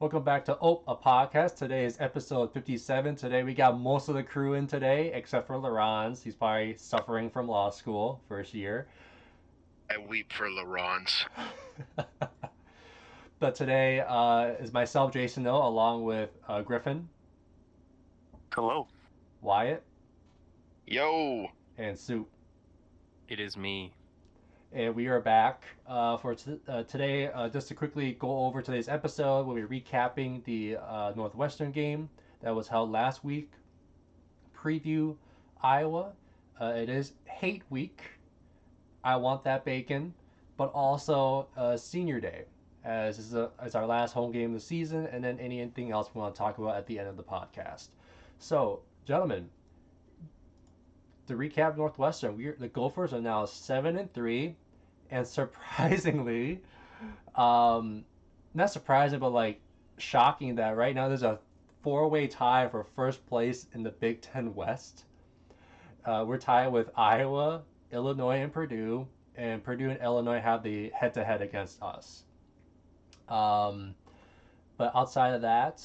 Welcome back to Ope, a podcast. Today is episode 57. Today we got most of the crew in today, except for Laurence. He's probably suffering from law school, first year. I weep for Laurence. but today uh, is myself, Jason O, along with uh, Griffin. Hello. Wyatt. Yo. And Soup. It is me and we are back uh, for t- uh, today. Uh, just to quickly go over today's episode, we'll be recapping the uh, Northwestern game that was held last week. Preview Iowa. Uh, it is hate week. I want that bacon, but also uh, senior day, as is a, as our last home game of the season, and then anything else we want to talk about at the end of the podcast. So, gentlemen, to recap Northwestern, we the Gophers are now seven and three, and surprisingly, um, not surprising, but like shocking that right now there's a four-way tie for first place in the Big Ten West. Uh, we're tied with Iowa, Illinois, and Purdue, and Purdue and Illinois have the head-to-head against us. Um, but outside of that,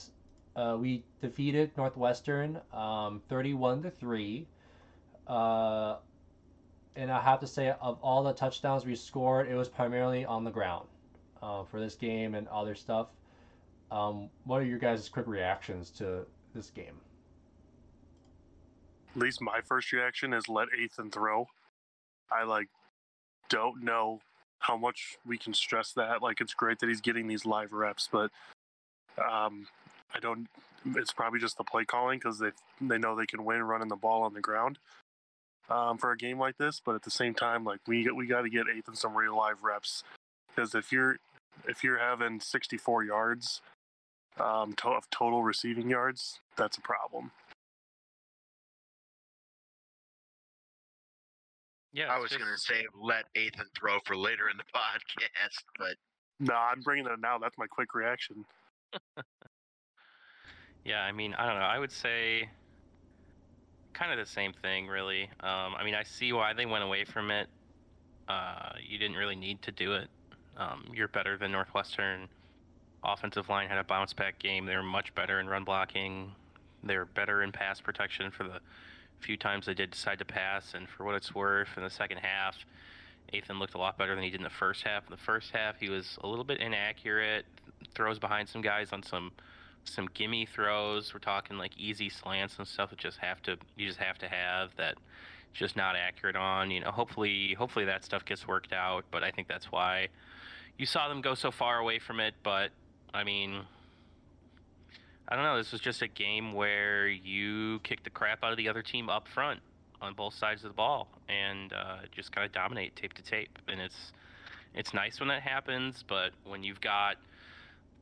uh, we defeated Northwestern um, 31 to three. Uh, and I have to say, of all the touchdowns we scored, it was primarily on the ground uh, for this game and other stuff. Um, what are your guys' quick reactions to this game? At least my first reaction is let Ethan throw. I like don't know how much we can stress that. Like it's great that he's getting these live reps, but um, I don't. It's probably just the play calling because they they know they can win running the ball on the ground um, for a game like this. But at the same time, like we we got to get Ethan some real live reps because if you're if you're having 64 yards um, to, of total receiving yards, that's a problem. Yeah, I was just... gonna say let Ethan throw for later in the podcast, but no, I'm bringing it now. That's my quick reaction. yeah, I mean, I don't know. I would say kind of the same thing, really. Um, I mean, I see why they went away from it. Uh, you didn't really need to do it. Um, you're better than Northwestern. Offensive line had a bounce back game. They were much better in run blocking. They were better in pass protection for the few times they did decide to pass. And for what it's worth, in the second half, Ethan looked a lot better than he did in the first half. In the first half, he was a little bit inaccurate, throws behind some guys on some some gimme throws. We're talking like easy slants and stuff that just have to you just have to have that just not accurate on. You know, hopefully hopefully that stuff gets worked out. But I think that's why you saw them go so far away from it. But I mean, I don't know. This was just a game where you kick the crap out of the other team up front on both sides of the ball and uh, just kind of dominate tape to tape. And it's it's nice when that happens, but when you've got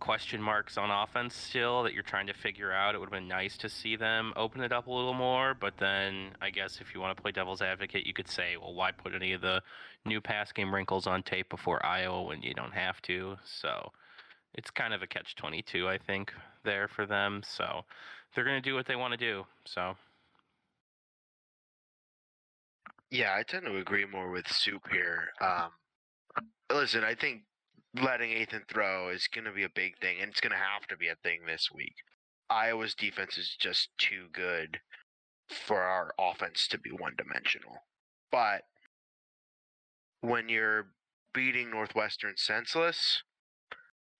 question marks on offense still that you're trying to figure out. It would have been nice to see them open it up a little more, but then I guess if you want to play devil's advocate, you could say, well, why put any of the new pass game wrinkles on tape before Iowa when you don't have to? So it's kind of a catch 22, I think, there for them. So they're going to do what they want to do. So. Yeah, I tend to agree more with Soup here. Um, listen, I think letting Ethan throw is going to be a big thing, and it's going to have to be a thing this week. Iowa's defense is just too good for our offense to be one dimensional. But when you're beating Northwestern senseless,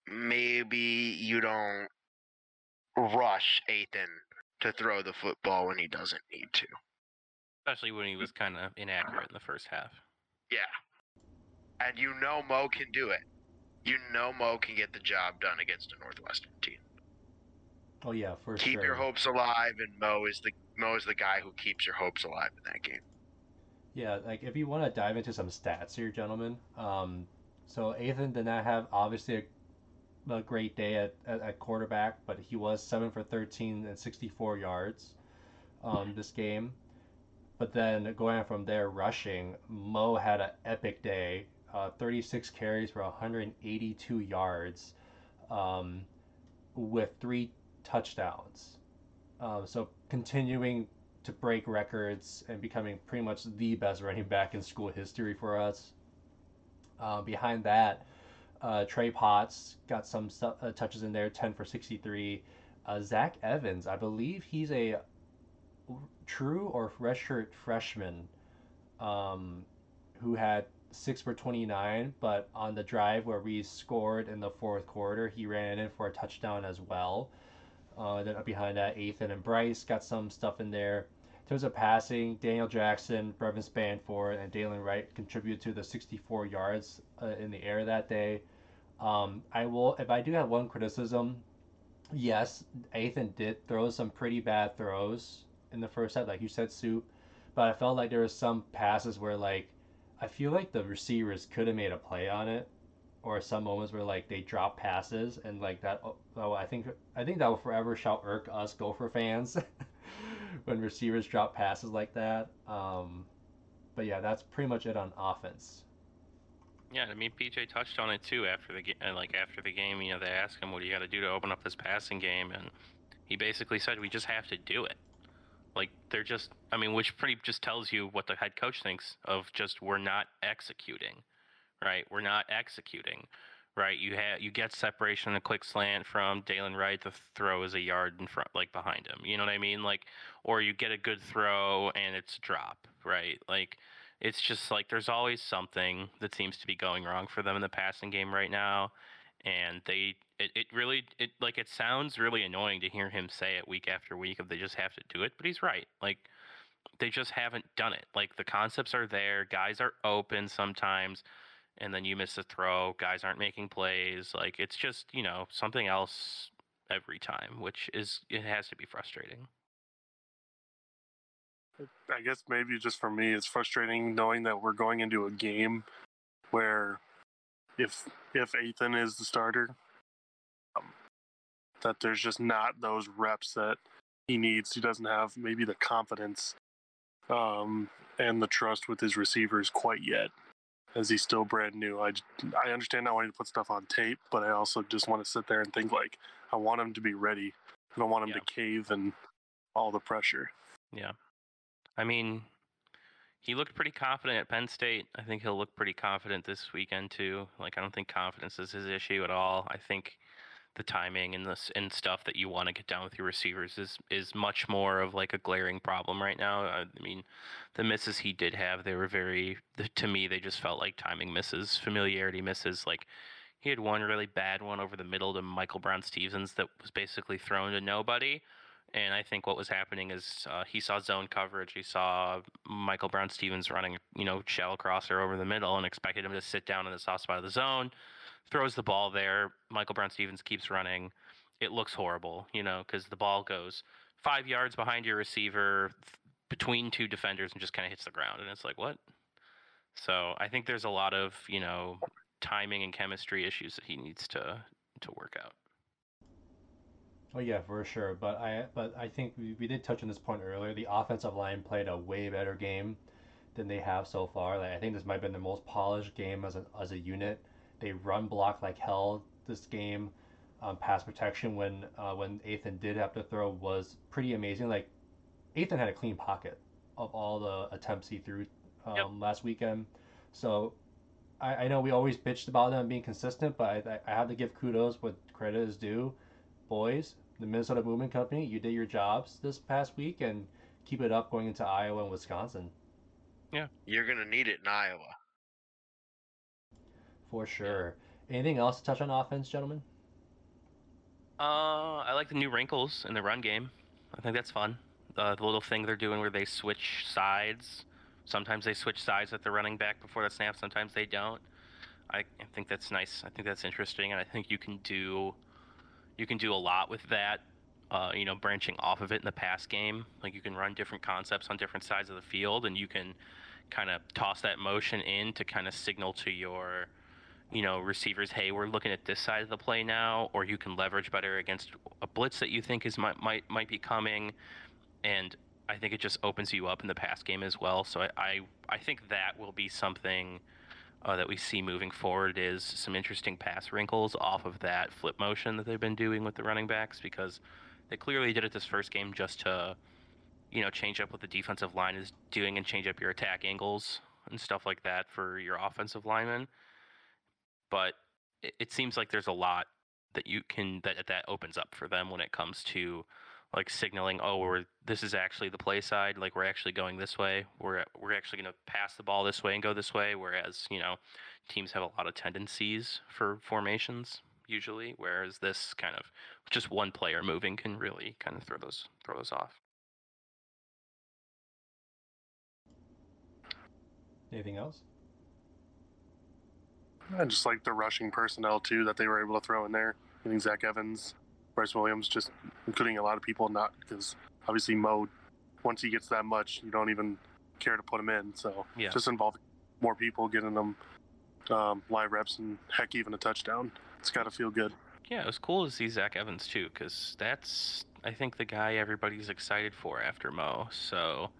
maybe you don't rush Ethan to throw the football when he doesn't need to. Especially when he was kind of inaccurate in the first half. Yeah. And you know Mo can do it you know Mo can get the job done against a Northwestern team. Oh yeah, for Keep sure. your hopes alive, and Mo is the Mo is the guy who keeps your hopes alive in that game. Yeah, like if you want to dive into some stats here, gentlemen. Um, so Ethan did not have obviously a, a great day at, at, at, quarterback, but he was seven for thirteen and sixty four yards, um, this game. But then going from there, rushing, Mo had an epic day uh, 36 carries for 182 yards um, with three touchdowns. Um, so continuing to break records and becoming pretty much the best running back in school history for us. Uh, behind that, Uh, Trey Potts got some uh, touches in there, 10 for 63. Uh, Zach Evans, I believe he's a true or redshirt freshman um, who had 6 for 29, but on the drive where we scored in the fourth quarter, he ran in for a touchdown as well. Uh, then behind that, Ethan and Bryce got some stuff in there. In terms of passing, Daniel Jackson, Brevyn Spann-Ford, and Dalen Wright contributed to the 64 yards uh, in the air that day. Um, I will, if I do have one criticism, yes, Ethan did throw some pretty bad throws in the first half, like you said, Soup. But I felt like there was some passes where, like, I feel like the receivers could have made a play on it, or some moments where like they drop passes and like that. Oh, oh I think I think that will forever shout irk us Gopher fans when receivers drop passes like that. Um, but yeah, that's pretty much it on offense. Yeah, I mean PJ touched on it too after the game. Like after the game, you know, they asked him, "What do you got to do to open up this passing game?" And he basically said, "We just have to do it." Like they're just, I mean, which pretty just tells you what the head coach thinks of just we're not executing, right? We're not executing, right? You have you get separation in a quick slant from Dalen Wright. The throw is a yard in front, like behind him. You know what I mean? Like, or you get a good throw and it's a drop, right? Like, it's just like there's always something that seems to be going wrong for them in the passing game right now, and they it, it really it like it sounds really annoying to hear him say it week after week if they just have to do it but he's right like they just haven't done it like the concepts are there guys are open sometimes and then you miss a throw guys aren't making plays like it's just you know something else every time which is it has to be frustrating. I guess maybe just for me it's frustrating knowing that we're going into a game where if if Ethan is the starter, um, that there's just not those reps that he needs. He doesn't have maybe the confidence um, and the trust with his receivers quite yet, as he's still brand new. I I understand not wanting to put stuff on tape, but I also just want to sit there and think like I want him to be ready. I don't want him Yeah. to cave and all the pressure. yeah i mean he looked pretty confident at Penn State. I think he'll look pretty confident this weekend too. Like I don't think confidence is his issue at all. I think the timing and this and stuff that you want to get down with your receivers is is much more of like a glaring problem right now. I, mean, the misses he did have, they were very to me they just felt like timing misses, familiarity misses. Like he had one really bad one over the middle to Michael Brown-Stephens that was basically thrown to nobody. And I think what was happening is uh, he saw zone coverage. He saw Michael Brown-Stephens running, you know, shell crosser over the middle and expected him to sit down in the soft spot of the zone. Throws the ball there. Michael Brown-Stephens keeps running. It looks horrible, you know, because the ball goes five yards behind your receiver, between two defenders, and just kind of hits the ground. And it's like, what? So I think there's a lot of, you know, timing and chemistry issues that he needs to to work out. Oh yeah, for sure. But I but I think we, we did touch on this point earlier. The offensive line played a way better game than they have so far. Like I think this might have been the most polished game as a as a unit. They run block like hell this game. Um, pass protection when uh, when Ethan did have to throw was pretty amazing. Like Ethan had a clean pocket of all the attempts he threw um, Yep. last weekend. So I, I know we always bitched about them being consistent, but I, I have to give kudos what credit is due. Boys, the Minnesota Movement Company, you did your jobs this past week and keep it up going into Iowa and Wisconsin Yeah. You're gonna need it in Iowa. for sure. Anything else to touch on offense, gentlemen? Uh, I like the new wrinkles in the run game. I think that's fun. Uh, the little thing they're doing where they switch sides. Sometimes they switch sides at the running back before the snap. Sometimes they don't. I, I think that's nice. I think that's interesting, and I think you can do, you can do a lot with that. Uh, you know, branching off of it in the pass game, like you can run different concepts on different sides of the field, and you can kind of toss that motion in to kind of signal to your you know, receivers, hey, we're looking at this side of the play now, or you can leverage better against a blitz that you think is might might might be coming, and I think it just opens you up in the pass game as well. So I I, I think that will be something uh, that we see moving forward is some interesting pass wrinkles off of that flip motion that they've been doing with the running backs because they clearly did it this first game just to you know change up what the defensive line is doing and change up your attack angles and stuff like that for your offensive linemen. But it, it seems like there's a lot that you can that that opens up for them when it comes to like signaling, oh, we're this is actually the play side. Like we're actually going this way. We're we're actually going to pass the ball this way and go this way. Whereas you know, teams have a lot of tendencies for formations usually. Whereas this kind of just one player moving can really kind of throw those throw those off. Anything else? I just like the rushing personnel too that they were able to throw in there. I think Zach Evans, Bryce Williams, just including a lot of people not because obviously Mo, once he gets that much, you don't even care to put him in. So Yeah. just involving more people, getting them um, live reps, and heck, even a touchdown. It's got to feel good. Yeah, it was cool to see Zach Evans too, because that's I think the guy everybody's excited for after Mo. So,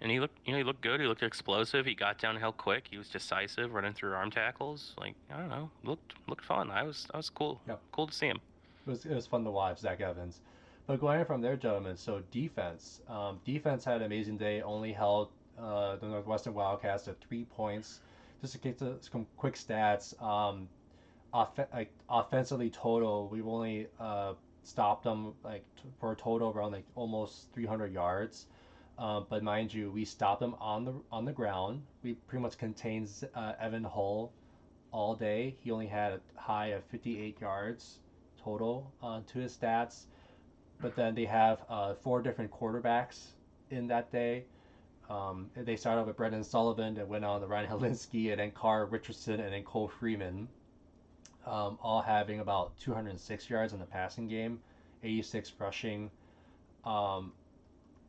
and he looked, you know, he looked good. He looked explosive. He got downhill quick. He was decisive, running through arm tackles. Like I don't know, looked looked fun. I was I was cool. Yep. Cool to see him. It was, it was fun to watch Zach Evans. But going from there, gentlemen, so defense. Um, defense had an amazing day, only held uh, the Northwestern Wildcats to three points. Just to get to some quick stats, um, off- like offensively total, we've only uh, stopped them like t- for a total around like almost 300 yards. Um, but mind you, we stopped them on the on the ground. We pretty much contained uh, Evan Hull all day. He only had a high of 58 yards total uh, to his stats. But then they have uh, four different quarterbacks in that day. Um, they started off with Brendan Sullivan and went on to Ryan Hilinski and then Carr Richardson and then Cole Freeman, um, all having about 206 yards in the passing game, 86 rushing. Um,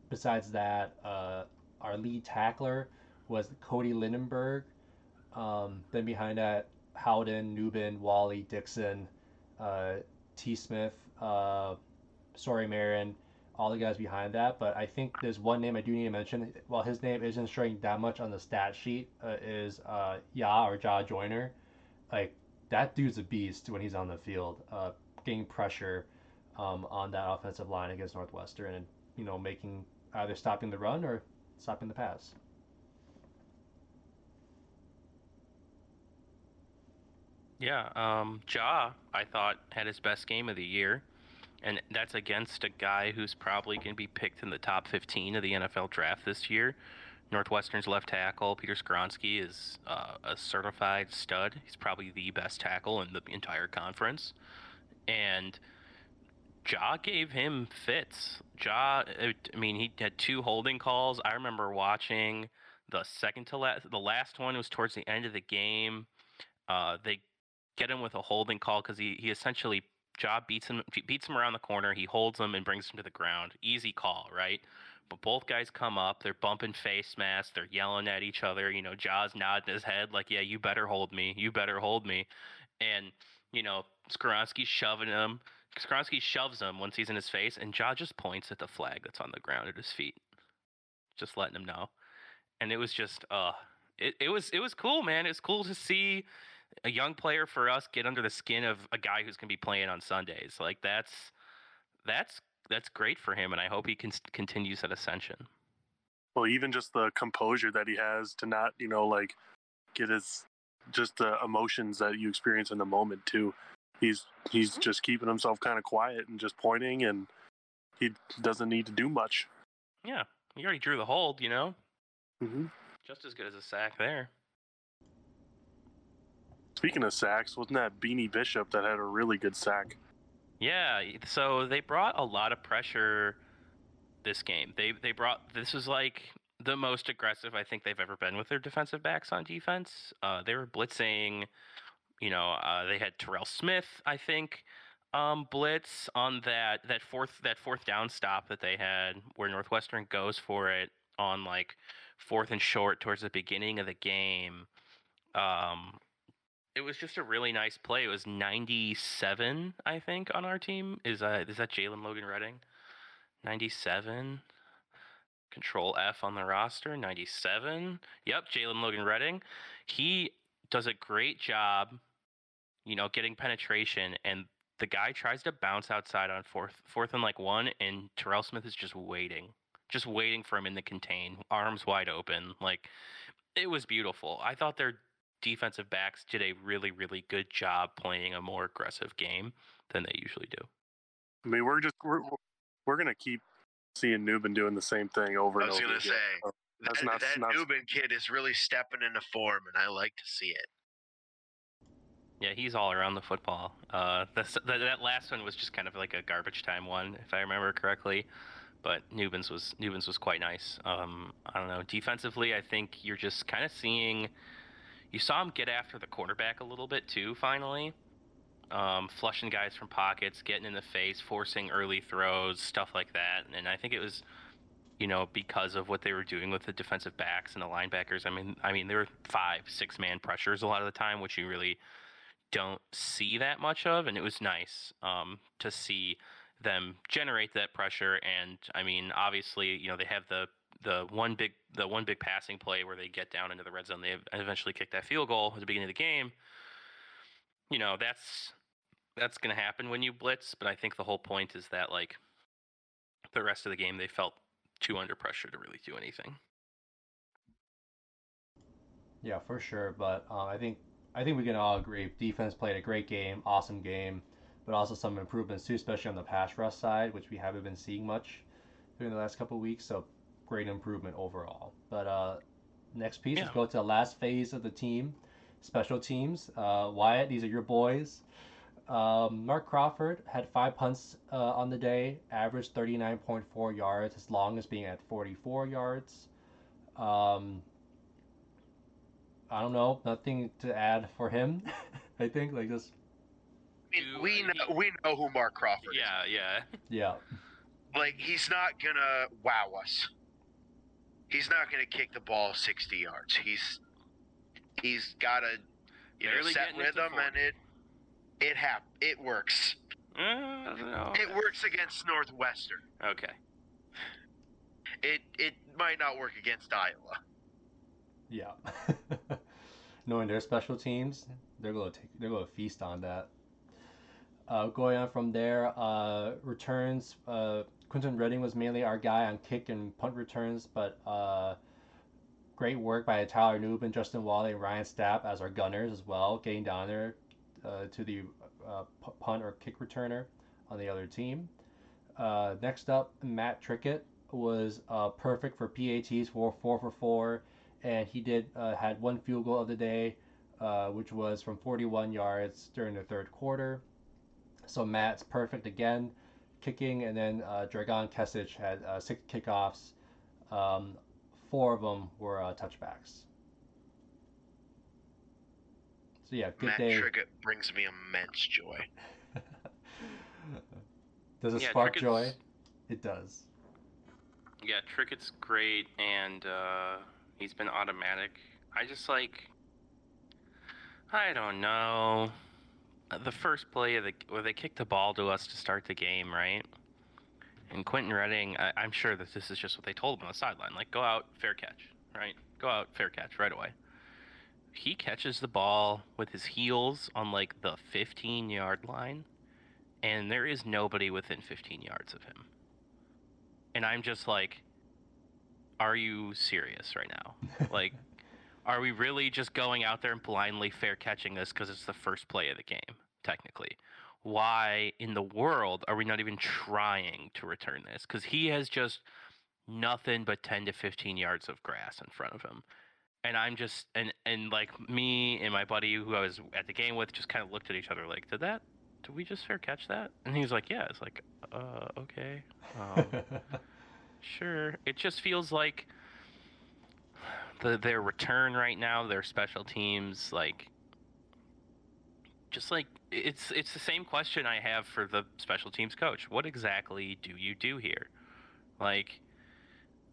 besides that, uh, our lead tackler was Cody Lindenberg. Um, then behind that, Howden, Nubin, Walley, Dixon, uh, T. Smith, uh, Sori-Marin, all the guys behind that. But I think there's one name I do need to mention. While his name isn't showing that much on the stat sheet, uh, is uh, Ya or Jah Joyner. Like that dude's a beast when he's on the field, uh, getting pressure um, on that offensive line against Northwestern, and you know making either stopping the run or stopping the pass. Yeah, um, Jah, I thought had his best game of the year, and that's against a guy who's probably going to be picked in the top 15 of the NFL draft this year. Northwestern's left tackle Peter Skoronski is uh, a certified stud. He's probably the best tackle in the entire conference, and Jah gave him fits. Jah, I mean, he had two holding calls. I remember watching the second to last. The last one was towards the end of the game. Uh, they get him with a holding call because he, he essentially job beats him beats him around the corner. He holds him and brings him to the ground. Easy call, right? But both guys come up. They're bumping face masks. They're yelling at each other. You know, Jaws nodding his head like, "Yeah, you better hold me. You better hold me." And you know, Skoronski's shoving him. Skoronsky shoves him once he's in his face, and Jah just points at the flag that's on the ground at his feet, just letting him know. And it was just, uh, it, it was it was cool, man. It's cool to see a young player for us get under the skin of a guy who's going to be playing on Sundays. Like that's that's that's great for him, and I hope he can continues that ascension. Well, even just the composure that he has to not, you know, like get his just the emotions that you experience in the moment too. He's he's just keeping himself kind of quiet and just pointing, and he doesn't need to do much. Yeah, he already drew the hold, you know, Mm-hmm. just as good as a sack there. Speaking of sacks, wasn't that Beanie Bishop that had a really good sack? Yeah, so they brought a lot of pressure this game. They they brought this was like the most aggressive I think they've ever been with their defensive backs on defense. Uh, they were blitzing, you know, uh, they had Terell Smith, I think, um, blitz on that that fourth that fourth down stop that they had where Northwestern goes for it on like fourth and short towards the beginning of the game. Um, it was just a really nice play. It was 97, I think, on our team. Is uh is that Jalen Logan-Redding? 97. Control F on the roster. 97. Yep, Jalen Logan-Redding. He does a great job, you know, getting penetration and the guy tries to bounce outside on fourth fourth and like one and Terell Smith is just waiting. Just waiting for him in the contain, arms wide open. Like it was beautiful. I thought their defensive backs did a really, really good job playing a more aggressive game than they usually do. I mean, we're just we're we're gonna keep seeing Nubin doing the same thing over and over. I and was over gonna again. say So That's that, not- that not- Nubin kid is really stepping into form, and I like to see it. Yeah, he's all around the football. Uh, the, the, that last one was just kind of like a garbage time one, if I remember correctly. But Nubins was Nubins was quite nice. Um, I don't know. Defensively, I think you're just kind of seeing. You saw him get after the quarterback a little bit too. Finally, um, flushing guys from pockets, getting in the face, forcing early throws, stuff like that. And I think it was, you know, because of what they were doing with the defensive backs and the linebackers. I mean, I mean, there were five, six man pressures a lot of the time, which you really don't see that much of, and it was nice um, to see them generate that pressure. And I mean, obviously, you know, they have the the one big the one big passing play where they get down into the red zone. They eventually kick that field goal at the beginning of the game. You know, that's that's going to happen when you blitz. But I think the whole point is that like the rest of the game, they felt too under pressure to really do anything. Yeah, for sure. But uh, I think I think we can all agree defense played a great game, awesome game, but also some improvements too, especially on the pass rush side, which we haven't been seeing much during the last couple of weeks. So great improvement overall. But uh, next piece, let's go to the last phase of the team, special teams. Uh, Wyatt, these are your boys. Um, Mark Crawford had five punts uh, on the day, averaged 39.4 yards, his longest being at 44 yards. Um, I don't know, nothing to add for him. I think like just I mean, we know we know who Mark Crawford is. Yeah, yeah. yeah, Like he's not gonna wow us. He's not gonna kick the ball sixty yards. He's he's got a you know, set getting it rhythm, and it it hap- it works. Uh, I don't know. It works against Northwestern. Okay. It it might not work against Iowa. yeah. Knowing their special teams, they're gonna take they're gonna feast on that. Uh, going on from there, uh, returns. Quinton Redding was mainly our guy on kick and punt returns, but uh, great work by Tyler Nubin, Justin Walley, and Ryan Stapp as our gunners as well, getting down there uh, to the uh, punt or kick returner on the other team. Uh, next up, Matt Trickett was uh, perfect for PATs for four for four, and he did had one field goal of the day, which was from 41 yards during the third quarter. So Matt's perfect again, kicking, and then uh, Dragan Kesich had uh, six kickoffs. Um, four of them were uh, touchbacks. So yeah, good Matt day. Trickett brings me immense joy. Does it Yeah, spark Trickett's- joy? It does. Yeah, Trickett's great, and uh, he's been automatic. I just like, I don't know. The first play of the where they kicked the ball to us to start the game, right? And Quentin Redding, I, I'm sure that this is just what they told him on the sideline, like go out, fair catch, right? Go out, fair catch, right away. He catches the ball with his heels on like the 15 yard line, and there is nobody within 15 yards of him and I'm just like, are you serious right now? Like, are we really just going out there and blindly fair catching this because it's the first play of the game, technically? Why in the world are we not even trying to return this? Because he has just nothing but 10 to 15 yards of grass in front of him. And I'm just, and, and like me and my buddy who I was at the game with just kind of looked at each other like, did that, did we just fair catch that? And he was like, yeah. It's like, uh, okay. Um, Sure. It just feels like the their return right now, their special teams, like just like it's it's the same question I have for the special teams coach. What exactly do you do here? Like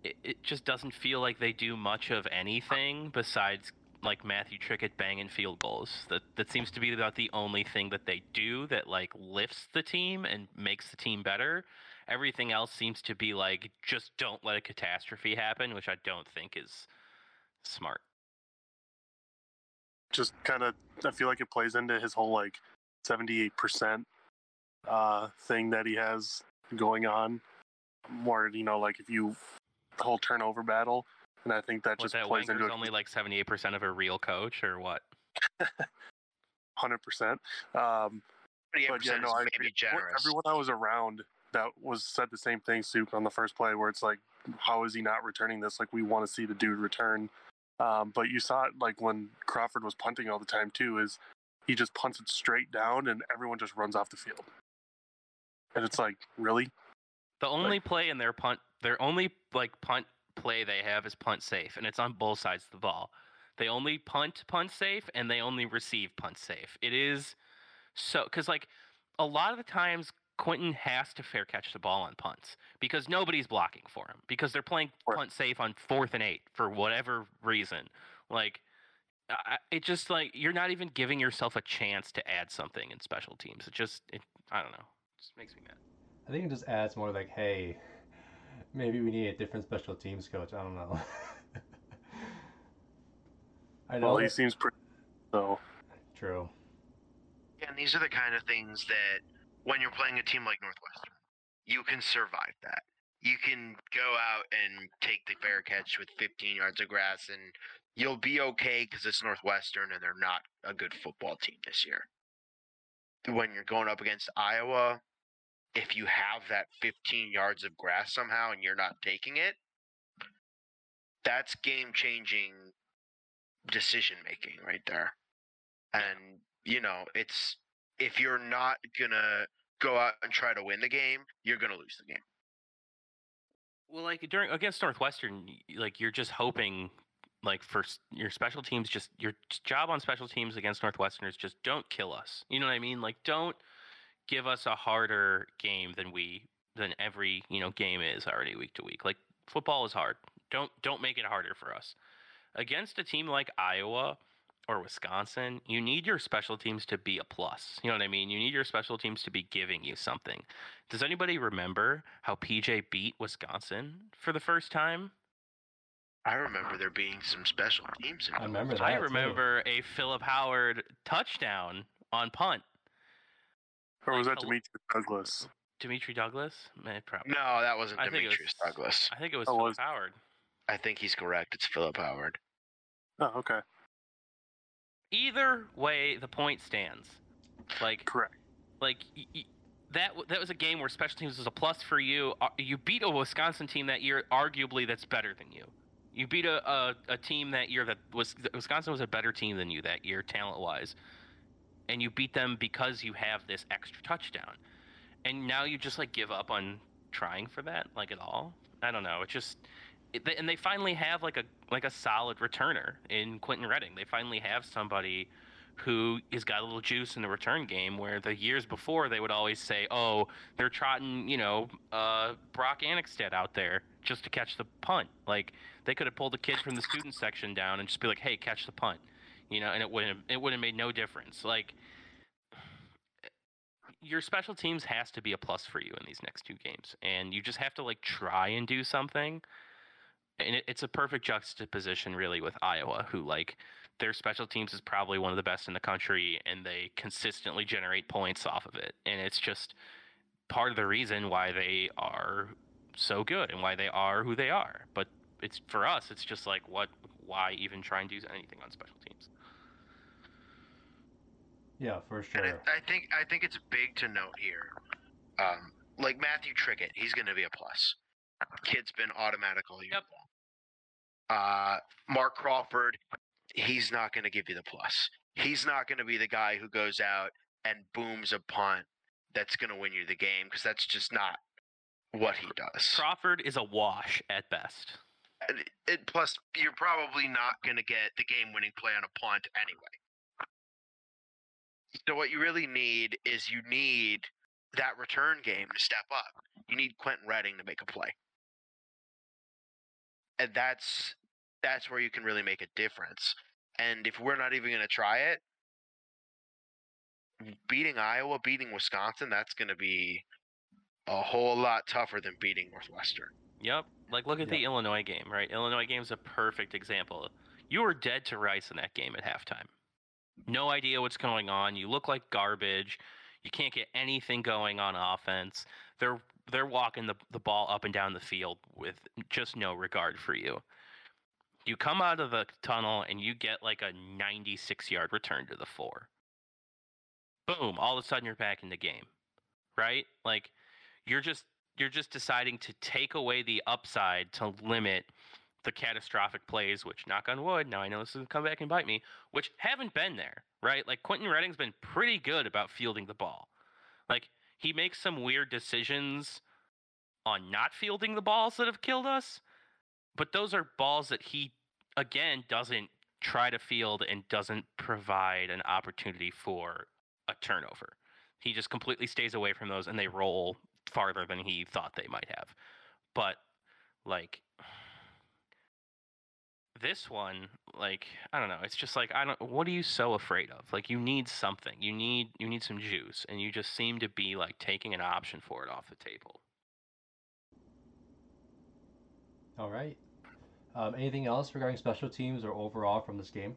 it, it just doesn't feel like they do much of anything besides like Matthew Trickett banging field goals. That that seems to be about the only thing that they do that like lifts the team and makes the team better. Everything else seems to be like just don't let a catastrophe happen, which I don't think is smart. just kind of I feel like it plays into his whole like 78% uh thing that he has going on more you know like if you the whole turnover battle and I think that Was just that plays into Wanker's it only like seventy eight percent of a real coach or what? hundred percent. Um, but yeah, no, I maybe generous. Everyone I was around that was said the same thing, Soup, on the first play, where it's like, how is he not returning this? Like, we want to see the dude return. Um, but you saw it like when Crawford was punting all the time too. Is he just punts it straight down and everyone just runs off the field? And it's like, really? The only play in their punt, their only like punt play they have is punt safe, and it's on both sides of the ball. They only punt punt safe, and they only receive punt safe. It is so because like a lot of the times Quentin has to fair catch the ball on punts because nobody's blocking for him because they're playing punt safe on fourth and eight for whatever reason. Like I, it just like you're not even giving yourself a chance to add something in special teams. It just it I don't know. It just makes me mad. I think it just adds more like, hey, maybe we need a different special teams coach. I don't know. I know. Well, he seems pretty. So True. Yeah, and these are the kind of things that when you're playing a team like Northwestern, you can survive that. You can go out and take the fair catch with 15 yards of grass, and you'll be okay because it's Northwestern and they're not a good football team this year. When you're going up against Iowa, if you have that 15 yards of grass somehow and you're not taking it, that's game changing decision making right there. And you know, it's if you're not gonna go out and try to win the game, you're gonna lose the game. Well, like during against Northwestern, like you're just hoping, like for your special teams, just your job on special teams against Northwesterners, just don't kill us. You know what I mean? Like don't give us a harder game than we than every you know game is already week to week. Like football is hard. Don't don't make it harder for us. Against a team like Iowa or Wisconsin, you need your special teams to be a plus. You know what I mean? You need your special teams to be giving you something. Does anybody remember how PJ beat Wisconsin for the first time? I remember there being some special teams. I remember that. I too. remember a Philip Howard touchdown on punt. or was Like, that a- Demetrius Douglas? Dimitri Douglas? Probably. No, that wasn't I think Demetrius was- Douglas. I think it was Oh, Philip was- Howard. I think he's correct. It's Philip Howard. Oh, okay, Either way, the point stands. Like, correct. like y- y- that. w- That was a game where special teams was a plus for you. Uh, You beat a Wisconsin team that year, arguably that's better than you. You beat a, a, a team that year that was Wisconsin was a better team than you that year, talent wise, and you beat them because you have this extra touchdown. And now you just like give up on trying for that, like at all. I don't know. It just and they finally have like a like a solid returner in Quentin Redding. They finally have somebody who has got a little juice in the return game. Where the years before they would always say, "Oh, they're trotting, you know, uh, Brock Annexstad out there just to catch the punt." Like they could have pulled the kid from the student section down and just be like, "Hey, catch the punt," you know, and it wouldn't have, it would have made no difference. Like your special teams has to be a plus for you in these next two games, and you just have to like try and do something. And it, it's a perfect juxtaposition, really, with Iowa, who like their special teams is probably one of the best in the country, and they consistently generate points off of it. And it's just part of the reason why they are so good and why they are who they are. But it's for us, it's just like what, why even try and do anything on special teams? Yeah, for And sure. I, I think I think it's big to note here. Um, like Matthew Trickett, he's going to be a plus. Kid's been automatic all year. Yep. Uh, Mark Crawford, he's not going to give you the plus. He's not going to be the guy who goes out and booms a punt that's going to win you the game because that's just not what he does. Crawford is a wash at best. And it, it, plus, you're probably not going to get the game-winning play on a punt anyway. So what you really need is you need that return game to step up. You need Quentin Redding to make a play, and that's that's where you can really make a difference. And if we're not even going to try it, beating Iowa, beating Wisconsin, that's going to be a whole lot tougher than beating Northwestern. Yep. Like look at the Illinois game, right? Illinois game's a perfect example. You were dead to rice in that game at halftime. No idea what's going on. You look like garbage. You can't get anything going on offense. They're they're walking the, the ball up and down the field with just no regard for you. you come out of the tunnel and you get like a 96 yard return to the four. Boom, all of a sudden you're back in the game. Right? Like you're just you're just deciding to take away the upside to limit the catastrophic plays, which knock on wood, now I know this is gonna come back and bite me, which haven't been there, right? Like Quentin Redding's been pretty good about fielding the ball. Like he makes some weird decisions on not fielding the balls that have killed us, but those are balls that he again doesn't try to field and doesn't provide an opportunity for a turnover. He just completely stays away from those and they roll farther than he thought they might have. But like this one, like I don't know, it's just like I don't. What are you so afraid of? Like you need something. You need you need some juice, and you just seem to be like taking an option for it off the table. All right. Um, anything else regarding special teams or overall from this game?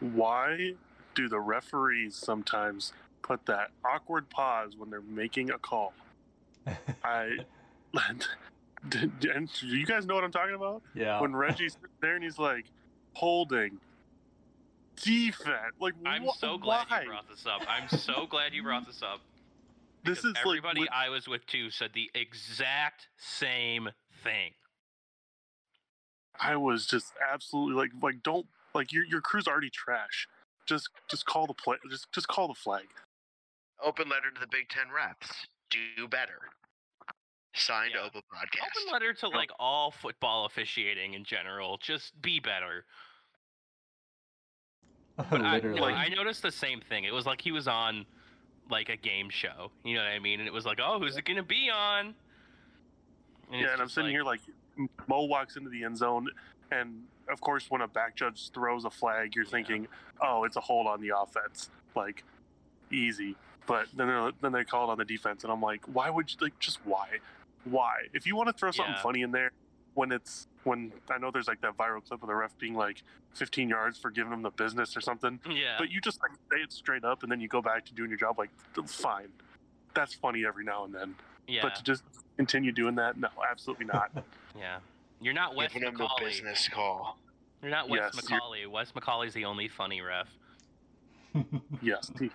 Why do the referees sometimes put that awkward pause when they're making a call? I and do you guys know what I'm talking about? yeah. When Reggie's there and he's like holding defense, like I'm wh- so glad why? you brought this up. I'm so glad you brought this up. This is everybody like I was with too said the exact same thing. I was just absolutely like like don't like your your crew's already trash. Just just call the play. Just just call the flag. Open letter to the Big Ten reps. Do better. Signed Yeah. Open Podcast. Open letter to like all football officiating in general. Just be better. I, no, I noticed the same thing. It was like he was on like a game show. You know what I mean? And it was like, oh, who's it gonna be on? And yeah, and I'm sitting here like Mo walks into the end zone, and of course when a back judge throws a flag, you're Yeah. thinking, oh, it's a hold on the offense, like easy. But then then they call it on the defense, and I'm like, why would you like just why, why? If you want to throw something Yeah. funny in there, when it's when I know there's like that viral clip of the ref being like 15 yards for giving him the business or something, yeah, but you just like say it straight up, and then you go back to doing your job. Like, fine, that's funny every now and then. yeah, But to just continue doing that, no, absolutely not. yeah. You're not Wes Giving him the business call. You're not Wes Yes, you're- McCauley. Wes McCauley's the only funny ref. yes, he's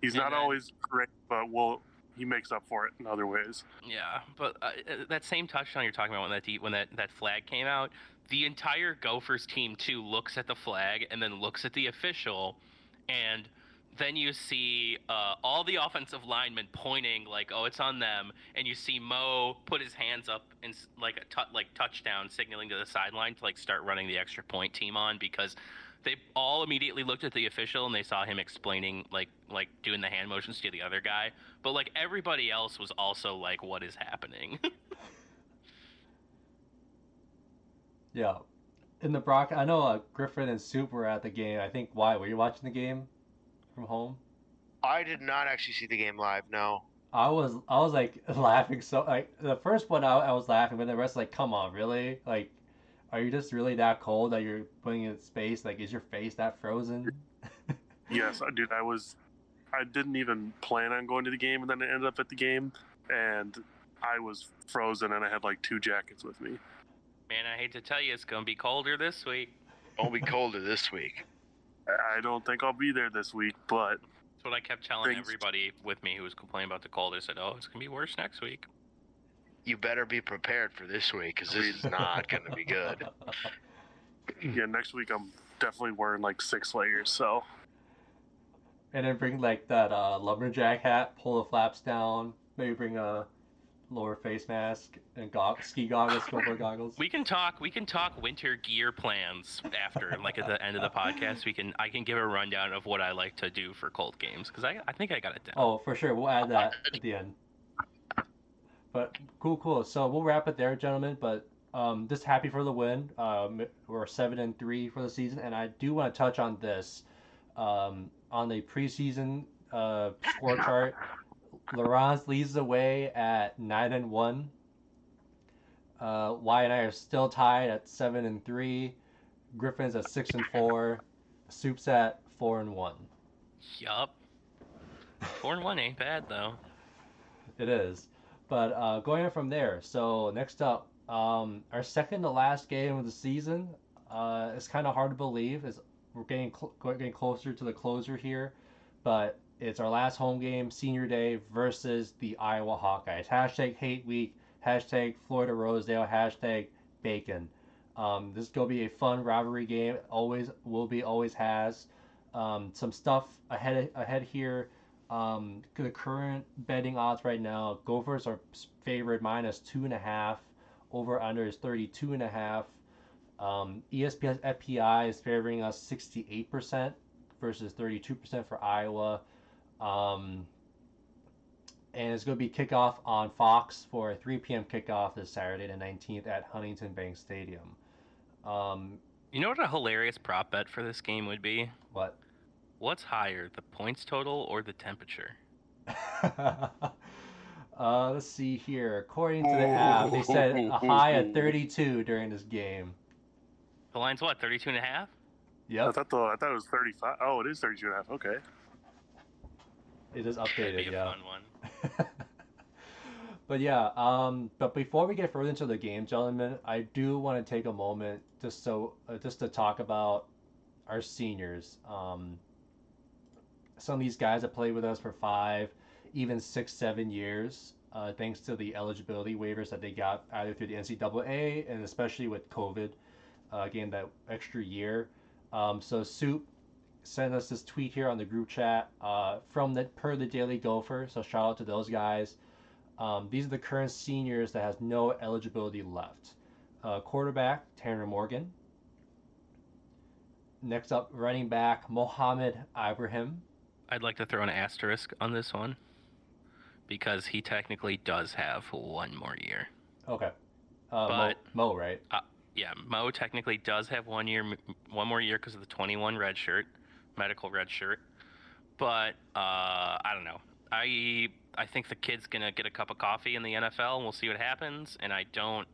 he's And not then- always great, but well, he makes up for it in other ways. Yeah, but uh, uh, that same touchdown you're talking about when that when that, that flag came out, the entire Gophers team too looks at the flag and then looks at the official, and then you see uh, all the offensive linemen pointing like, "Oh, it's on them," and you see Mo put his hands up and like a like touchdown, signaling to the sideline to like start running the extra point team on because they all immediately looked at the official and they saw him explaining like like doing the hand motions to the other guy but like everybody else was also like what is happening yeah. In the Brock, I know uh, Griffin and Soup were at the game. I think why were you watching the game from home? I did not actually see the game live. No. I was I was like laughing so like the first one I, I was laughing, but the rest like come on really like are you just really that cold that you're putting in space like is your face that frozen? Yes, I- dude, I was, I didn't even plan on going to the game, and then I ended up at the game, and I was frozen, and I had like two jackets with me. man i hate to tell you it's gonna be colder this week Won't be colder this week. I don't think I'll be there this week, but that's what i kept telling Thanks. everybody with me who was complaining about the cold i said oh it's gonna be worse next week You better be prepared for this week because this is not going to be good. yeah, next week I'm definitely wearing like six layers. So and then bring like that uh, lumberjack hat, pull the flaps down, maybe bring a lower face mask and go- ski goggles, snowboard goggles. we can talk we can talk winter gear plans after like at the end of the podcast we can i can give a rundown of what i like to do for cold games because I, I think i got it down Oh, for sure. We'll add that at the end. But cool, cool. So we'll wrap it there, gentlemen. But um, just happy for the win. Um, we're seven and three for the season, and I do want to touch on this. Um, on the preseason uh, score chart, Laurence leads the way at nine and one. Uh, Y and I are still tied at seven and three. Griffin's at six and four. Soup's at four and one. yup four and one ain't bad though It is. But uh, going on from there, so next up, Um, our second to last game of the season. Uh, it's kind of hard to believe. It's, we're getting cl- getting closer to the closer here, but it's our last home game, Senior Day versus the Iowa Hawkeyes. Hashtag Hate Week. Hashtag Floyd of Rosedale. Hashtag Bacon. Um, this is gonna be a fun rivalry game. Always will be. Always has. Um, some stuff ahead ahead here. Um, the current betting odds right now, Gophers are favored minus two and a half. Over under is 32 and a half. Um, ESPN FPI is favoring us 68% versus 32% for Iowa. Um, and it's going to be kickoff on Fox for a 3 p.m. kickoff this Saturday, the 19th, at Huntington Bank Stadium. Um, You know what a hilarious prop bet for this game would be? what? What's higher, the points total or the temperature? uh, let's see here. According to the app, they said a high of 32 during this game. The line's what, 32 and a half? I thought the I thought it was 35. Oh, it is 32 and a half. Okay. it is That'd be updated. a Yeah. fun one. but yeah, um, but before we get further into the game, gentlemen, I do want to take a moment just so uh, just to talk about our seniors. Um, some of these guys that played with us for five, even six, seven years, uh, thanks to the eligibility waivers that they got either through the NCAA and especially with COVID, uh, again that extra year. Um, so Soup sent us this tweet here on the group chat uh, from the per the Daily Gopher. So shout out to those guys. Um, these are the current seniors that has no eligibility left. Uh, quarterback Tanner Morgan. Next up, running back Mohamed Ibrahim. I'd like to throw an asterisk on this one because he technically does have one more year. Okay. Uh, But- Mo, Mo, right? Yeah, Mo technically does have one year, one more year because of the 21 red shirt, medical red shirt. But uh, I don't know. I I think the kid's gonna get a cup of coffee in the NFL, and we'll see what happens. And I don't.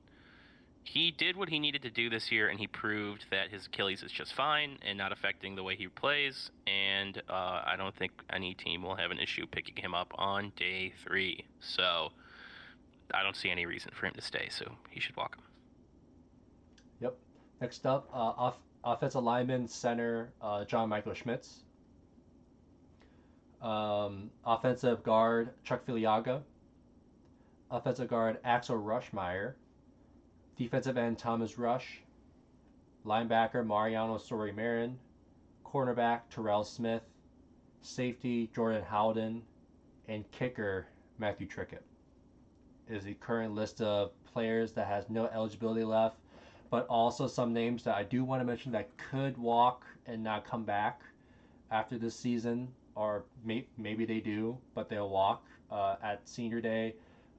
He did what he needed to do this year, and he proved that his Achilles is just fine and not affecting the way he plays. And uh, I don't think any team will have an issue picking him up on day three. So I don't see any reason for him to stay. So he should walk him. Yep. Next up, uh, off, offensive lineman center uh, John Michael Schmitz. Um, offensive guard Chuck Filiaga. Offensive guard Axel Rushmeyer. Defensive end Thomas Rush. Linebacker Mariano Sori-Marin. Cornerback Terell Smith. Safety Jordan Howden. And kicker Matthew Trickett. Is the current list of players that has no eligibility left but also some names that I do want to mention that could walk and not come back after this season, or may, maybe they do, but they'll walk uh, at senior day.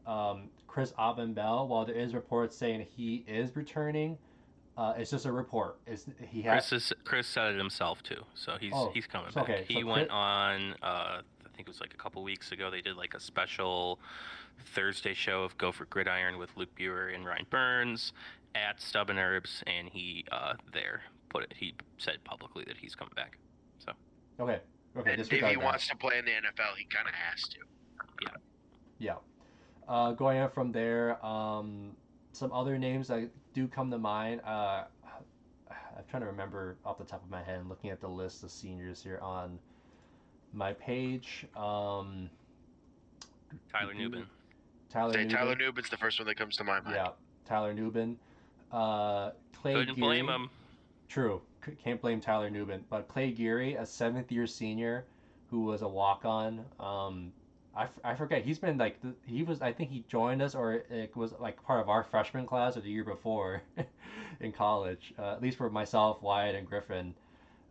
Um, Chris Autman-Bell, while there is reports saying he is returning, uh, it's just a report. It's, he has Chris is, Chris said it himself too, so he's Oh, he's coming so- back. okay, he so went Chris- on, uh, I think it was like a couple weeks ago. They did like a special Thursday show of Go for Gridiron with Luke Buer and Ryan Burns at Stub and Herb's, and he uh, there put it. He said publicly that he's coming back. So okay. Okay, and if he that. wants to play in the NFL, he kind of has to. Yeah. Yeah. Uh, going on from there, um, some other names that do come to mind. Uh, I'm trying to remember off the top of my head, looking at the list of seniors here on my page. Um, Tyler. Nubin. Tyler Say Nubin. Tyler Nubin's the first one that comes to my mind. Yeah, Tyler Nubin. Uh, Clay Couldn't Geary. blame him. True. C- Can't blame Tyler Nubin. But Clay Geary, a seventh year senior who was a walk on. Um, I, f- I forget. He's been like, th- he was, I think he joined us or it was like part of our freshman class or the year before in college, uh, at least for myself, Wyatt, and Griffin.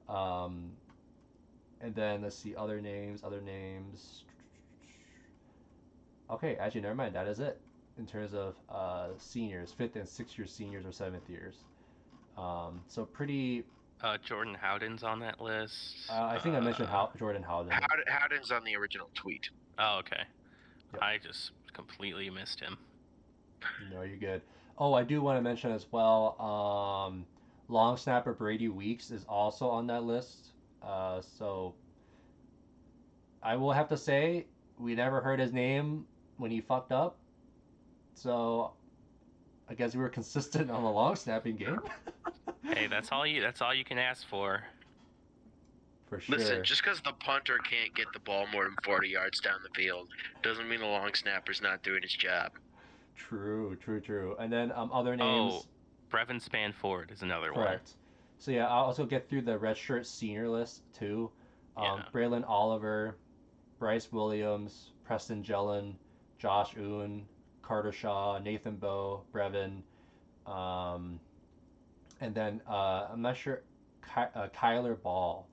Um, and then let's see, other names, other names. Okay, actually, never mind. That is it in terms of uh, seniors, fifth and sixth year seniors or seventh years. Um, so pretty. Uh, Jordan Howden's on that list. Uh, I think I mentioned Uh, How, Jordan Howden. Howden, Howden's on the original tweet. Oh, okay. Yep. I just completely missed him. No, you're good. Oh, I do want to mention as well. Um, long snapper Brady Weeks is also on that list. Uh, so I will have to say we never heard his name when he fucked up. So I guess we were consistent on the long snapping game. Hey, that's all you. That's all you can ask for. For sure. Listen, just because the punter can't get the ball more than 40 yards down the field doesn't mean the long snapper's not doing his job. True, true, true. And then um, other names. Oh, Brevyn Spann-Ford is another one. Correct. So yeah, I'll also get through the redshirt senior list too. Um, Yeah. Braelen Oliver, Bryce Williams, Preston Jellin, Josh Oon, Carter Shaw, Nathan Boe, Brevyn, um, and then uh, I'm not sure, Ky- uh, Kyler Ball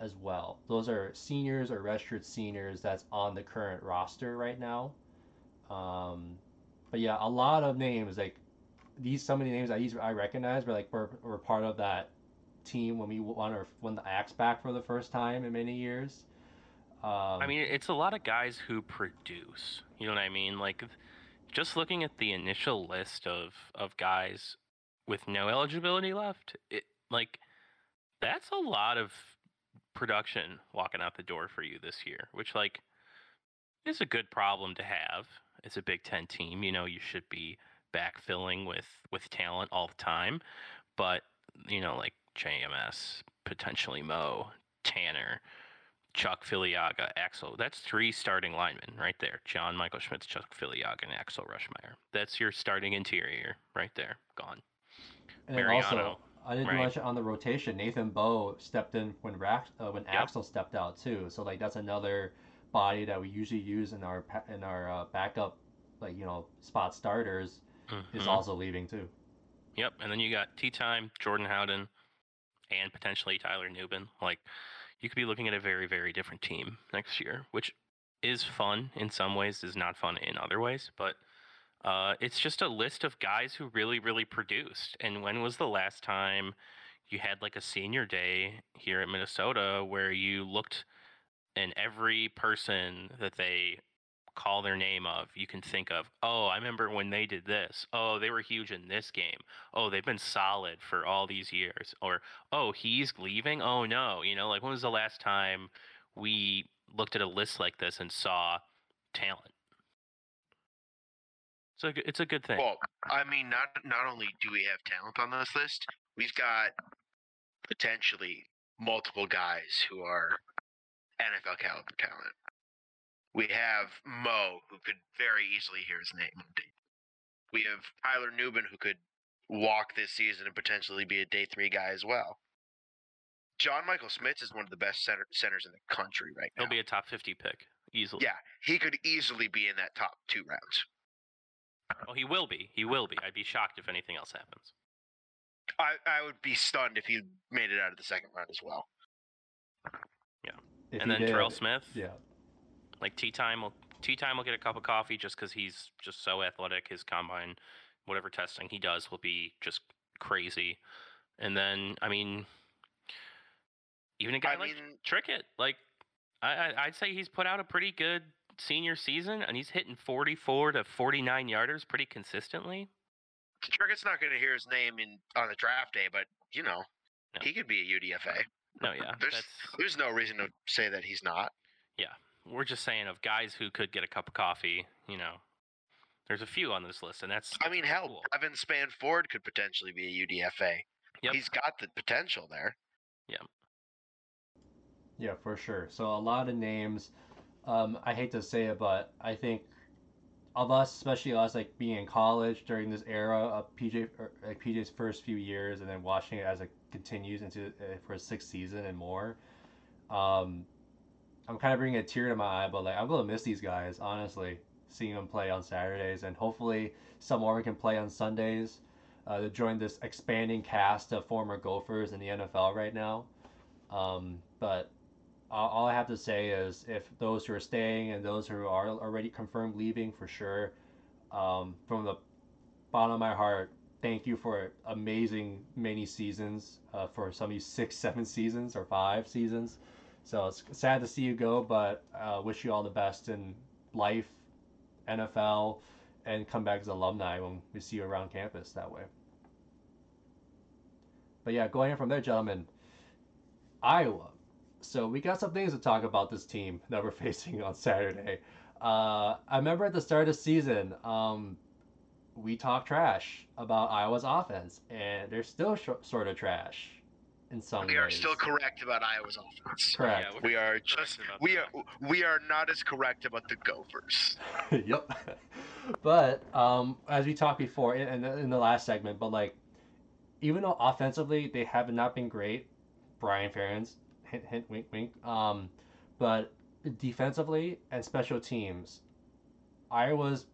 as well. Those are seniors or redshirt seniors that's on the current roster right now. Um, but yeah, a lot of names like these. Some of the names I use I recognize were like were, were part of that team when we won our won the axe back for the first time in many years. Um, I mean, it's a lot of guys who produce. You know what I mean? Like, just looking at the initial list of of guys with no eligibility left, it like that's a lot of production walking out the door for you this year, which like is a good problem to have. It's a Big Ten team. You know, you should be backfilling with with talent all the time, but you know, like JMS, potentially Mo, Tanner, Chuck Filiaga, Axel. That's three starting linemen right there. John Michael Schmitz, Chuck Filiaga, and Axel Rushmeyer. That's your starting interior right there. Gone. and then also Mariano, I didn't right? mention on the rotation. Nathan Boe stepped in when Rax, uh, when Yep. Axel stepped out too. So like that's another body that we usually use in our in our uh, backup like you know spot starters is Mhm. also leaving too. Yep. And then you got Tea Time, Jordan Howden, and potentially Tyler Nubin. Like, you could be looking at a very, very different team next year, which is fun in some ways, is not fun in other ways. But uh, it's just a list of guys who really, really produced. And when was the last time you had like a senior day here at Minnesota where you looked and every person that they call their name of, you can think of, oh, I remember when they did this. Oh, they were huge in this game. Oh, they've been solid for all these years. Or, oh, he's leaving. Oh, no. You know, like when was the last time we looked at a list like this and saw talent? So it's it's a good thing. Well, I mean, not not only do we have talent on this list, we've got potentially multiple guys who are NFL caliber talent. We have Mo, who could very easily hear his name on day. We have Tyler Nubin, who could walk this season and potentially be a day three guy as well. John Michael Schmitz is one of the best center, centers in the country right now. He'll be a top 50 pick easily. yeah, he could easily be in that top two rounds. Oh, he will be. He will be. I'd be shocked if anything else happens. I, I would be stunned if he made it out of the second round as well. If and he then Terell Smith. Yeah, Like tea time will tea time will get a cup of coffee just because he's just so athletic. His combine, whatever testing he does, will be just crazy. And then I mean, even a guy I like mean, Trickett, like I, I I'd say he's put out a pretty good senior season, and he's hitting 44 to 49 yarders pretty consistently. Trickett's not going to hear his name in on the draft day, but you know, No. he could be a UDFA. No, yeah, There's there's no reason to say that he's not. Yeah, we're just saying of guys who could get a cup of coffee. You know, there's a few on this list, and that's I mean, hell, cool. Evan Span Ford could potentially be a UDFA. Yep. He's got the potential there. Yeah. Yeah, for sure. So a lot of names. Um, I hate to say it, but I think of us, especially us, like being in college during this era of PJ, like PJ's first few years, and then watching it as it continues into uh, for a sixth season and more. Um, I'm kind of bringing a tear to my eye, but like I'm gonna miss these guys, honestly. Seeing them play on Saturdays, and hopefully some more we can play on Sundays. Uh, to join this expanding cast of former Gophers in the NFL right now. Um, but all, all I have to say is if those who are staying and those who are already confirmed leaving for sure, um, from the bottom of my heart, thank you for amazing many seasons. Uh, for some of you, six, seven seasons or five seasons. So it's sad to see you go, but uh, wish you all the best in life, NFL, and come back as alumni when we see you around campus that way. But yeah, going in from there, gentlemen, Iowa. So we got some things to talk about this team that we're facing on Saturday. Uh, I remember at the start of the season, um, we talk trash about Iowa's offense, and they're still sh- sort of trash in some We ways. are still correct about Iowa's offense. Correct. Yeah, we're We are correct just we that. are we are not as correct about the Gophers. yep. But um, as we talked before in, in, the, in the last segment, but like, even though offensively they have not been great, Brian Ferentz, hint, hint, wink, wink. Um, but defensively and special teams, Iowa's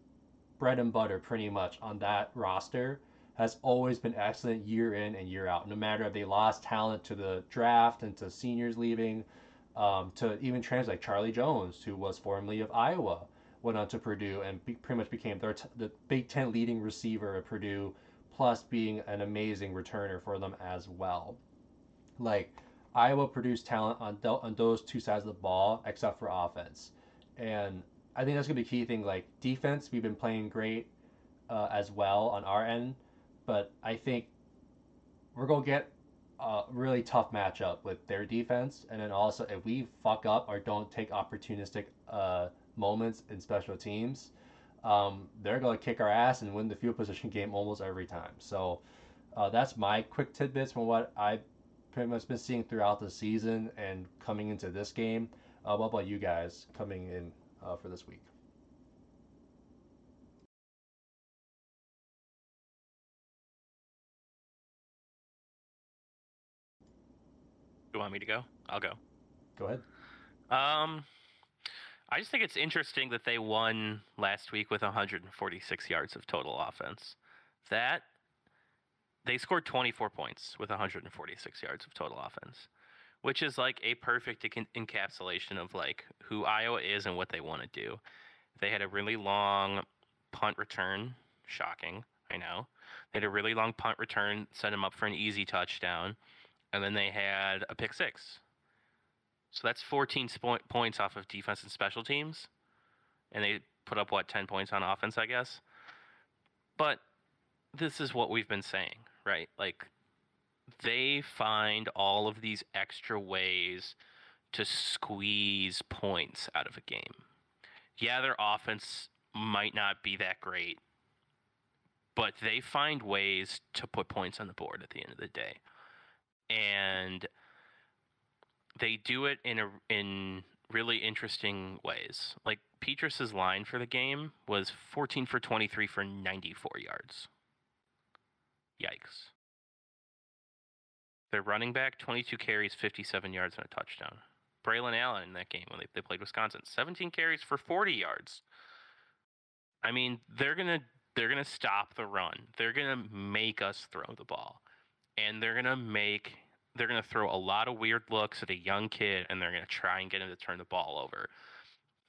bread and butter pretty much on that roster has always been excellent year in and year out. No matter if they lost talent to the draft and to seniors leaving, um, to even trans like Charlie Jones, who was formerly of Iowa, went on to Purdue and be, pretty much became their t- the Big Ten leading receiver at Purdue, plus being an amazing returner for them as well. Like Iowa produced talent on th- on those two sides of the ball, except for offense, and I think that's gonna be a key thing. Like defense, we've been playing great uh, as well on our end, but I think we're gonna get a really tough matchup with their defense, and then also if we fuck up or don't take opportunistic uh, moments in special teams, um, they're gonna kick our ass and win the field position game almost every time. So uh, that's my quick tidbits from what I've pretty much been seeing throughout the season and coming into this game. Uh, what about you guys coming in uh, for this week? You want me to go? I'll go. Go ahead. Um, I just think it's interesting that they won last week with 146 yards of total offense. That they scored 24 points with 146 yards of total offense, which is like a perfect encapsulation of like who Iowa is and what they want to do. They had a really long punt return, shocking, I know. They had a really long punt return, set them up for an easy touchdown, and then they had a pick six. So that's 14 spo- points off of defense and special teams. And they put up, what, 10 points on offense, I guess? But this is what we've been saying, right? Like, they find all of these extra ways to squeeze points out of a game. Yeah, their offense might not be that great, but they find ways to put points on the board at the end of the day. And they do it in a in really interesting ways. Like Petras's line for the game was 14 for 23 for 94 yards. Yikes. Their running back 22 carries, 57 yards and a touchdown. Braylon Allen in that game when they, they played Wisconsin, 17 carries for 40 yards. I mean, they're gonna they're gonna stop the run. They're gonna make us throw the ball, and they're gonna make they're to throw a lot of weird looks at a young kid and they're to try and get him to turn the ball over.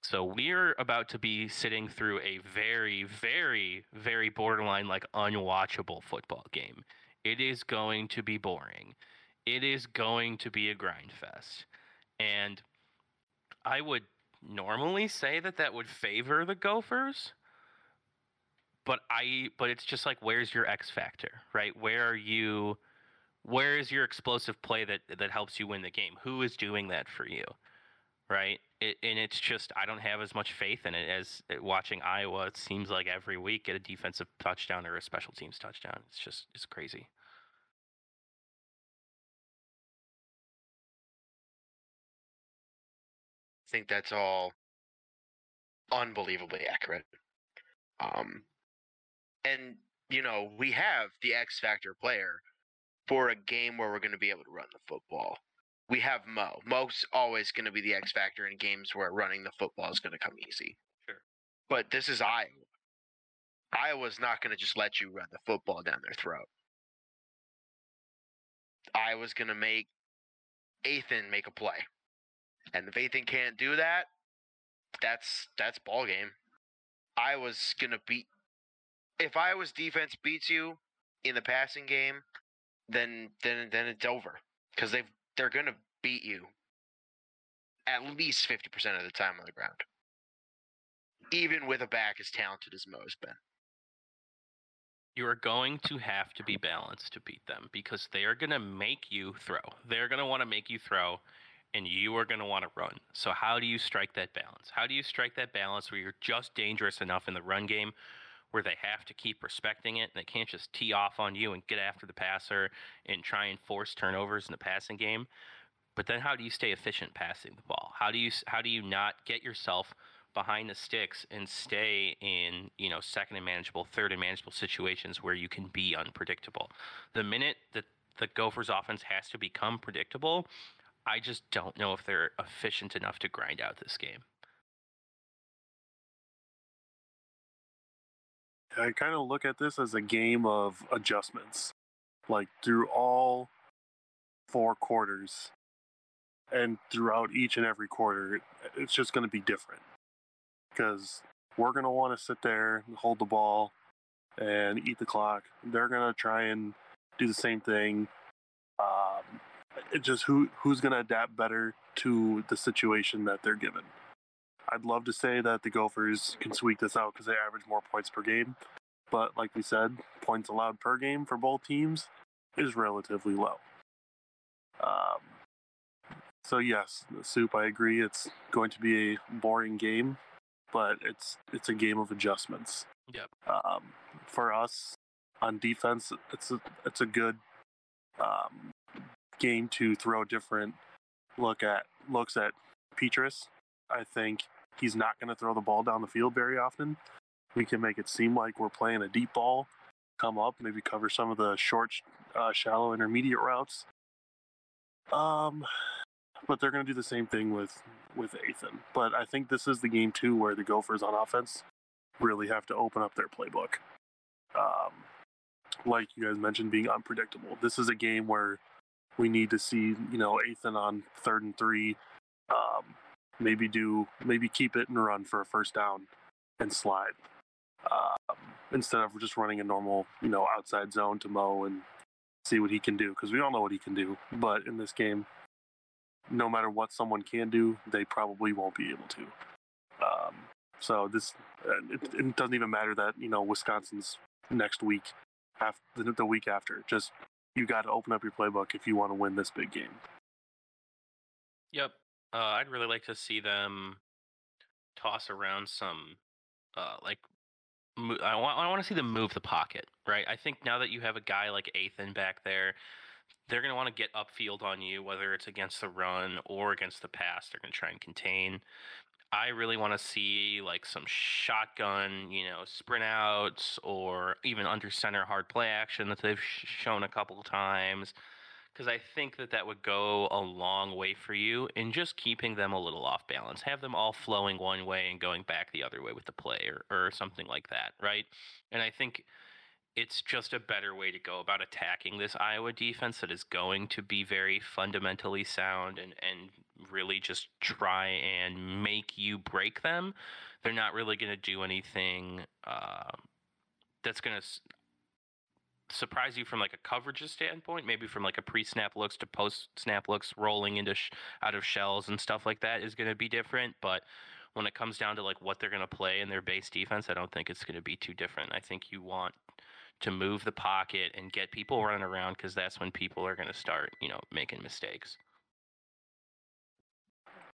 So we're about to be sitting through a very, very, very borderline, like unwatchable football game. It is going to be boring. It is going to be a grind fest. And I would normally say that that would favor the Gophers. But I, but it's just like, where's your X factor, right? Where are you? where is your explosive play that that helps you win the game? Who is doing that for you? Right? It, and it's just I don't have as much faith in it as uh, watching Iowa. It seems like every week get a defensive touchdown or a special teams touchdown. It's just it's crazy. I think that's all unbelievably accurate. Um, and you know we have the X factor player for a game where we're going to be able to run the football. We have Mo. Mo's always going to be the X factor in games where running the football is going to come easy. Sure. But this is Iowa. Iowa's not going to just let you run the football down their throat. Iowa's going to make Ethan make a play. And if Ethan can't do that, that's that's ball game. Iowa's going to beat if Iowa's defense beats you in the passing game, then then then it's over because they they're gonna beat you at least fifty percent of the time on the ground, even with a back as talented as Mo's been. You are going to have to be balanced to beat them because they are going to make you throw. They're going to want to make you throw, and you are going to want to run. So, how do you strike that balance? How do you strike that balance where you're just dangerous enough in the run game where they have to keep respecting it and they can't just tee off on you and get after the passer and try and force turnovers in the passing game. But then how do you stay efficient passing the ball? How do you how do you not get yourself behind the sticks and stay in, you know, second and manageable, third and manageable situations where you can be unpredictable? The minute that the Gophers offense has to become predictable, I just don't know if they're efficient enough to grind out this game. I kind of look at this as a game of adjustments. Like through all four quarters and throughout each and every quarter, it's just going to be different. Because we're going to want to sit there and hold the ball and eat the clock. They're going to try and do the same thing. Um, it just who who's going to adapt better to the situation that they're given. I'd love to say that the Gophers can squeak this out because they average more points per game. But like we said, points allowed per game for both teams is relatively low. Um, so yes, soup. I agree. It's going to be a boring game, but it's it's a game of adjustments. Yep. Um, for us on defense, it's a it's a good um, game to throw different look at looks at Petras. I think he's not going to throw the ball down the field very often. We can make it seem like we're playing a deep ball, come up, maybe cover some of the short, uh, shallow, intermediate routes. Um, but they're going to do the same thing with with Ethan. But I think this is the game too where the Gophers on offense really have to open up their playbook. Um, like you guys mentioned, being unpredictable. This is a game where we need to see you know Ethan on third and three. Um, maybe do maybe keep it and run for a first down and slide um, instead of just running a normal you know outside zone to Mo and see what he can do because we all know what he can do. But in this game, no matter what someone can do, they probably won't be able to. Um, so this it, it, doesn't even matter that you know Wisconsin's next week, after the week after. Just you got to open up your playbook if you want to win this big game. Yep, uh, I'd really like to see them toss around some, uh, like, mo- I want I want to see them move the pocket, right? I think now that you have a guy like Ethan back there, they're going to want to get upfield on you, whether it's against the run or against the pass. They're going to try and contain. I really want to see like some shotgun, you know, sprint outs or even under center hard play action that they've sh- shown a couple times because I think that that would go a long way for you in just keeping them a little off balance. Have them all flowing one way and going back the other way with the play or, or something like that, right? And I think it's just a better way to go about attacking this Iowa defense that is going to be very fundamentally sound and, and really just try and make you break them. They're not really going to do anything uh, that's going to surprise you from like a coverage standpoint, maybe from like a pre-snap looks to post-snap looks, rolling into sh- out of shells and stuff like that is going to be different. But when it comes down to like what they're going to play in their base defense, I don't think it's going to be too different. I think you want to move the pocket and get people running around because that's when people are going to start, you know, making mistakes.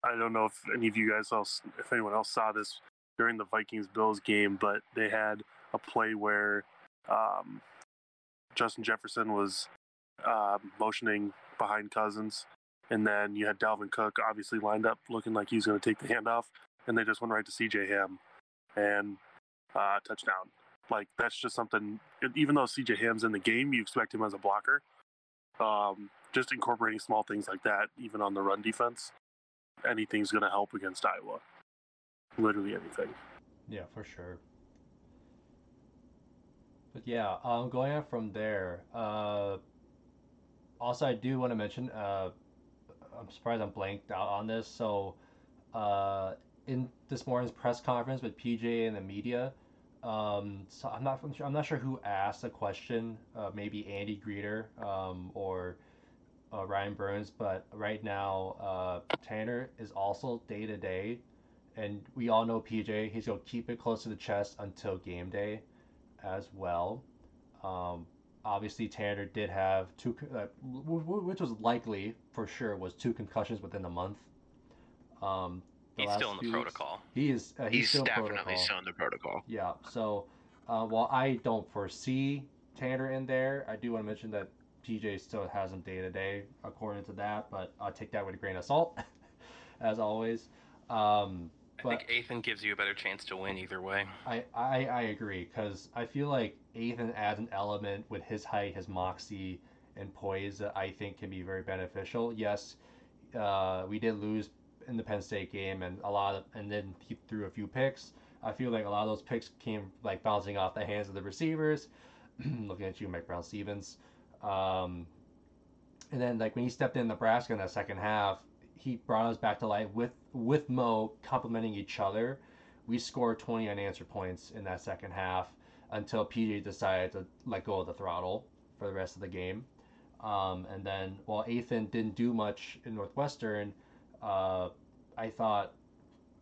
I don't know if any of you guys else, if anyone else saw this during the Vikings Bills game, but they had a play where um, Justin Jefferson was uh, motioning behind Cousins, and then you had Dalvin Cook obviously lined up looking like he's going to take the handoff, and they just went right to CJ Ham and uh, touchdown. Like that's just something. Even though CJ Ham's in the game, you expect him as a blocker. Um, just incorporating small things like that, even on the run defense, anything's going to help against Iowa. Literally anything. Yeah, for sure. But yeah, um, going on from there. Uh, also, I do want to mention. Uh, I'm surprised I'm blanked out on this. So, uh, in this morning's press conference with PJ and the media, um, so I'm not I'm, sure, I'm not sure who asked the question. Uh, maybe Andy Greder um, or uh, Ryan Burns. But right now, uh, Tanner is also day to day, and we all know PJ. He's gonna keep it close to the chest until game day as well. Um, obviously, Tanner did have two, uh, which was likely for sure was two concussions within a month. Um, he's still in the protocol. Weeks, he is. Uh, he's, he's still definitely protocol. still in the protocol. Yeah. So Uh, while I don't foresee Tanner in there, I do want to mention that PJ still has him day to day according to that, but I'll take that with a grain of salt, as always. Um, I think Ethan gives you a better chance to win either way. I, I, I agree because I feel like Ethan adds an element with his height, his moxie, and poise that I think can be very beneficial. Yes, uh, we did lose in the Penn State game, and a lot of, and then he threw a few picks. I feel like a lot of those picks came like bouncing off the hands of the receivers. Looking at you, Mike Brown-Stephens. Um, and then like when he stepped in Nebraska in the second half, he brought us back to life with with Mo complementing each other. We scored 20 unanswered points in that second half until PJ decided to let go of the throttle for the rest of the game. Um, and then while Ethan didn't do much in Northwestern, uh, I thought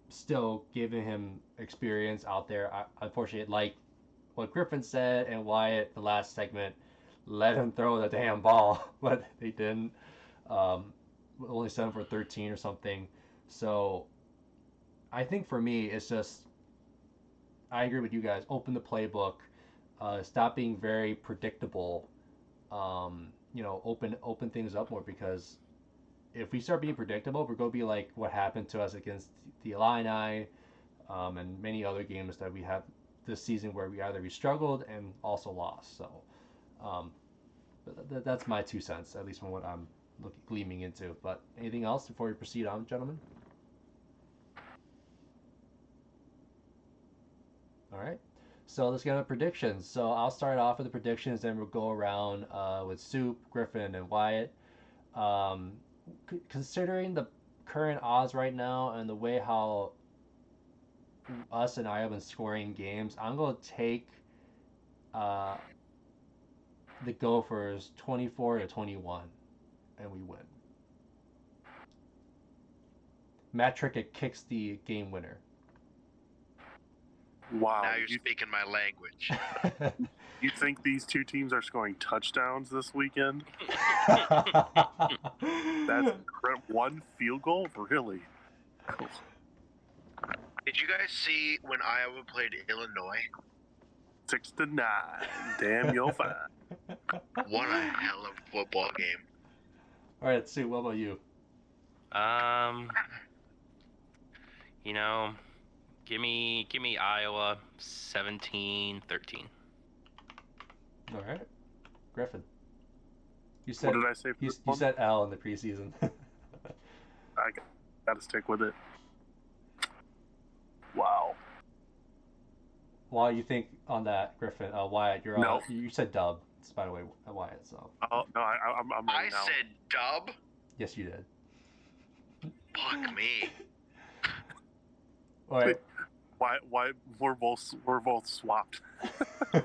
still giving him experience out there. I, unfortunately, like what Griffin said and Wyatt, the last segment, let him throw the damn ball, but they didn't. Um, only seven for 13 or something. So I think for me, it's just, I agree with you guys. Open the playbook. Uh, stop being very predictable. Um, you know, open open things up more because if we start being predictable, we're going to be like what happened to us against the Illini um, and many other games that we have this season where we either we struggled and also lost. So um, th- that's my two cents, at least from what I'm gleaming into. But anything else before we proceed on, gentlemen? All right. So let's get into predictions. So I'll start off with the predictions, then we'll go around uh, with Soup, Griffin, and Wyatt. Um, c- considering the current odds right now and the way how us and I have been scoring games, I'm going to take uh, the Gophers 24 to 21, and we win. Matt Trickett kicks the game winner. Wow. now you're You, speaking my language. you think these two teams are scoring touchdowns this weekend? That's incre- one field goal? Really? Did you guys see when Iowa played Illinois? Six to nine. Damn, you'll find. What a hell of a football game. All right, Sue, what about you? Um, you know, give me give me Iowa 17-13. All right, Griffin. You What said did I say for you, you said L in the preseason. I gotta stick with it. Wow. Why you think on that, Griffin? Uh, Wyatt, you're No. on. You said dub. It's By the way, uh, Wyatt. So Oh no, I, I- I'm, I'm I now. said dub? yes, you did. Fuck me. All right. Why? Why we're both we're both swapped? All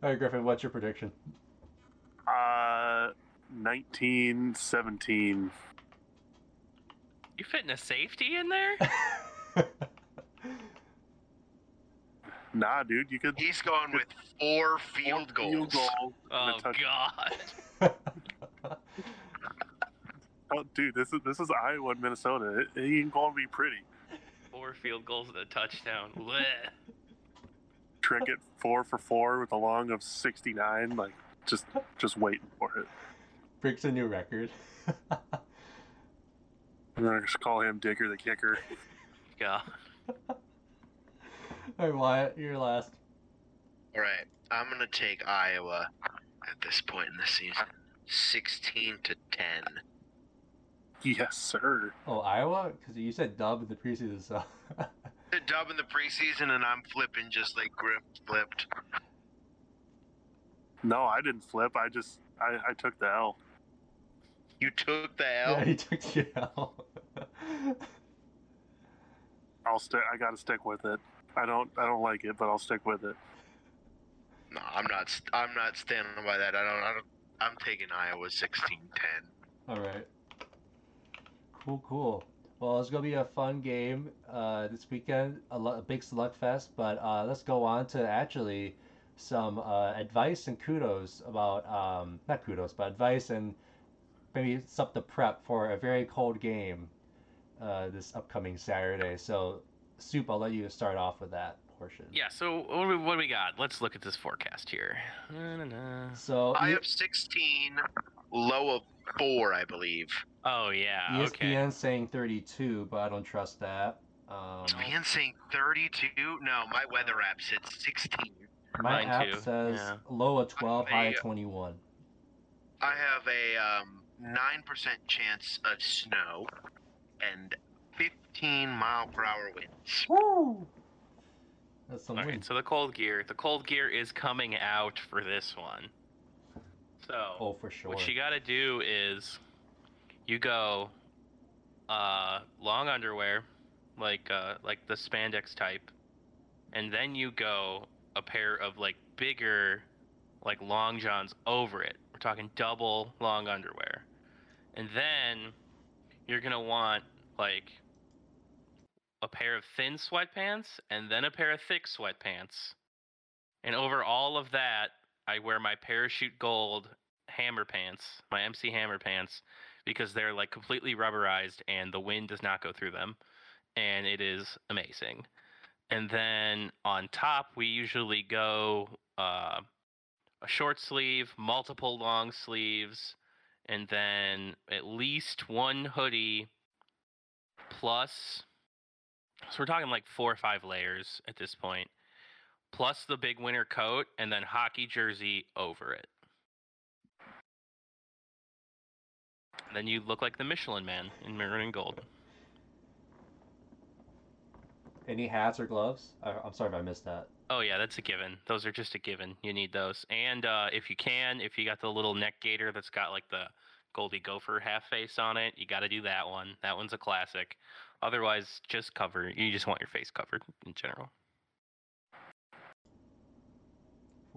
right, Griffin. What's your prediction? Uh, 1917. You fitting a safety in there? Nah, dude, you could. He's going with four field goals. Field goal Oh God! Oh, dude, this is this is Iowa and Minnesota. It, it ain't gonna be pretty. Four field goals and a touchdown. Blech. Trickett four for four with a long of 69. Like, just just waiting for it. Breaks a new record. I'm gonna just call him Digger the kicker. Yeah. All right, Wyatt, you're last. All right, I'm gonna take Iowa at this point in the season, 16 to 10. Yes, sir. Oh, Iowa? Because you said dub in the preseason, so. The dub in the preseason, and I'm flipping just like Griff flipped. No, I didn't flip. I just I, I took the L. You took the L. yeah, he took the L. I'll stick. I gotta stick with it. I don't I don't like it, but I'll stick with it. No, I'm not. I'm not standing by that. I don't. I don't. I'm taking Iowa 16-10. All right. Cool, cool. Well, it's gonna be a fun game uh, this weekend. A, lo- a big slugfest, but uh, let's go on to actually some uh, advice and kudos about um, not kudos, but advice and maybe something to prep for a very cold game uh, this upcoming Saturday. So, Soup, I'll let you start off with that. portion. Yeah. So what do we, what do we got? Let's look at this forecast here. So I have 16, low of four, I believe. Oh yeah. ESPN Okay. saying 32, but I don't trust that. Um, Man saying 32? No, my weather app said 16. my Mine app too, says yeah. low of 12, high of 21. I have a um, 9% chance of snow and 15 mile per hour winds. Woo! That's some All right. wind. So the cold gear. The cold gear is coming out for this one. So Oh, for sure. what you got to do is you go uh, long underwear, like uh, like the spandex type, and then you go a pair of like bigger, like long johns over it. We're talking double long underwear, and then you're gonna want like a pair of thin sweatpants and then a pair of thick sweatpants. And over all of that, I wear my parachute gold hammer pants, my MC hammer pants, because they're like completely rubberized and the wind does not go through them. And it is amazing. And then on top, we usually go uh, a short sleeve, multiple long sleeves, and then at least one hoodie plus. So we're talking like four or five layers at this point, plus the big winter coat, and then hockey jersey over it. Then you look like the Michelin Man in maroon and gold. Any hats or gloves? I, I'm sorry if I missed that. Oh yeah, that's a given. Those are just a given. You need those. And uh, if you can, if you got the little neck gaiter that's got like the Goldie Gopher half face on it, you got to do that one. That one's a classic. Otherwise, just cover. You just want your face covered in general.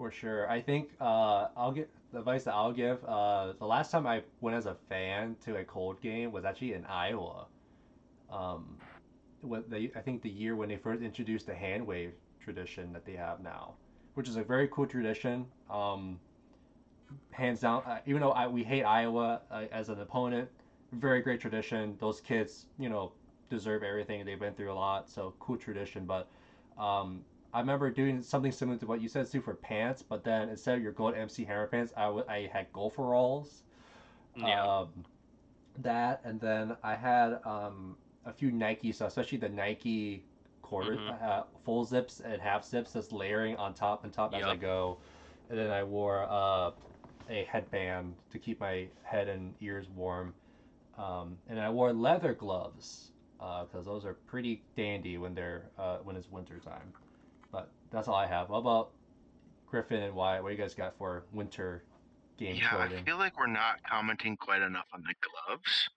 For sure. I think uh, I'll get the advice that I'll give. Uh, the last time I went as a fan to a cold game was actually in Iowa. Um, they, I think the year when they first introduced the hand wave tradition that they have now, which is a very cool tradition. Um, hands down, uh, even though I, we hate Iowa uh, as an opponent, very great tradition. Those kids, you know, deserve everything. They've been through a lot, so cool tradition. But um, I remember doing something similar to what you said, Sue, for pants, but then instead of your gold MC hammer pants, I, w- I had gopher rolls. Yeah. Um, that, and then I had um, a few Nike, so especially the Nike quarter, Mhm. uh, full zips and half zips, just layering on top and top as I go. And then I wore uh, a headband to keep my head and ears warm. Um, and I wore leather gloves because those are pretty dandy when they're uh, when it's winter time. But that's all I have. What about Griffin and Wyatt? What do you guys got for winter game Yeah, I feel like we're not commenting quite enough on the gloves.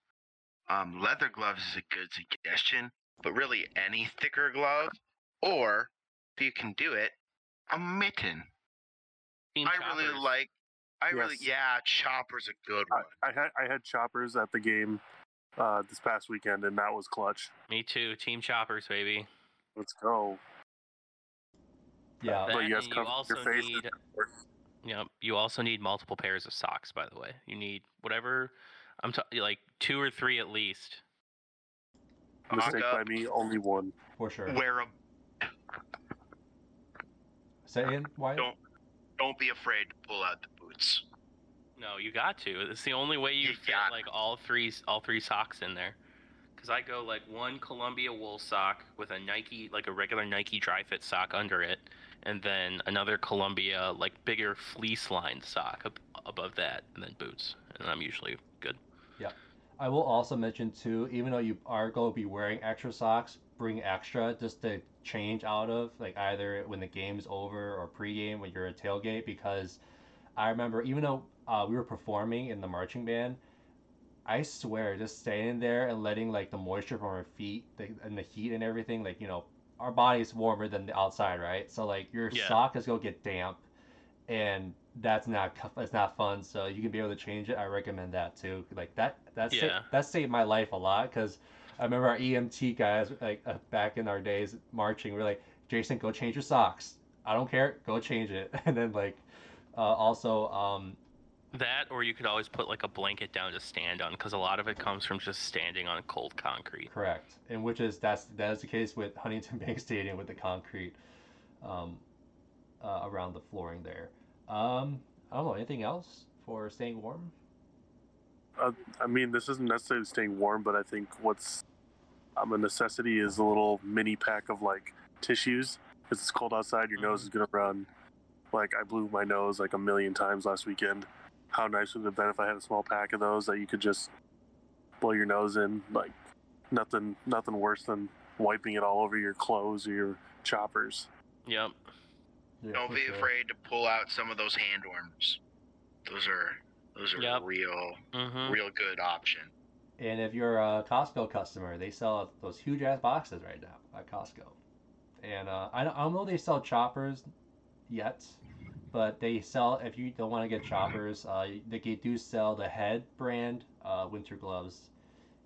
Um, leather gloves is a good suggestion, but really any thicker glove, or if you can do it, a mitten. Team I really like. I really, yeah, chopper's a good one. I, I had I had choppers at the game uh, this past weekend, and that was clutch. Me too. Team choppers, baby. Let's go. Yeah, But you guys and you also your face. need. Yeah, you also need multiple pairs of socks. By the way, you need whatever. I'm ta- like two or three at least. Mistake by me, only one. for sure. Wear a. Say it again, Wyatt? Don't don't be afraid to pull out the boots. No, you got to. It's the only way you You fit got- like all three all three socks in there. Cause I go like one Columbia wool sock with a Nike like a regular Nike dry fit sock under it, and then another Columbia like bigger fleece lined sock ab- above that, and then boots, and I'm usually good. Yeah. I will also mention too, even though you are going to be wearing extra socks, bring extra just to change out of, like either when the game's over or pregame when you're at tailgate. Because I remember, even though uh, we were performing in the marching band, I swear, just standing there and letting like the moisture from our feet the, and the heat and everything, like you know, our body's warmer than the outside, right? So like your Yeah. sock is gonna get damp, and that's not that's not fun. So you can be able to change it. I recommend that too. Like that that sa- Yeah. that saved my life a lot because I remember our EMT guys like uh, back in our days marching. We're like, Jason, go change your socks. I don't care, go change it. And then like uh, also um, That, or you could always put like a blanket down to stand on, because a lot of it comes from just standing on cold concrete. correct, and which is that's that is the case with Huntington Bank Stadium with the concrete. um, uh, around the flooring there. Um, I don't know anything else for staying warm. Uh, I mean, this isn't necessarily staying warm, but I think what's um, a necessity is a little mini pack of like tissues. Because it's cold outside, your nose is gonna run. Like I blew my nose like a million times last weekend. How nice would it have been if I had a small pack of those that you could just blow your nose in? Like nothing, nothing worse than wiping it all over your clothes or your choppers. Yep. Yeah, Don't be sure. afraid to pull out some of those hand warmers. Those are those are Yep. real Mm-hmm. real good option. And if you're a Costco customer, they sell those huge ass boxes right now at Costco. And uh, I, don't, I don't know they sell choppers yet, but they sell, if you don't want to get choppers, uh, they do sell the head brand uh, winter gloves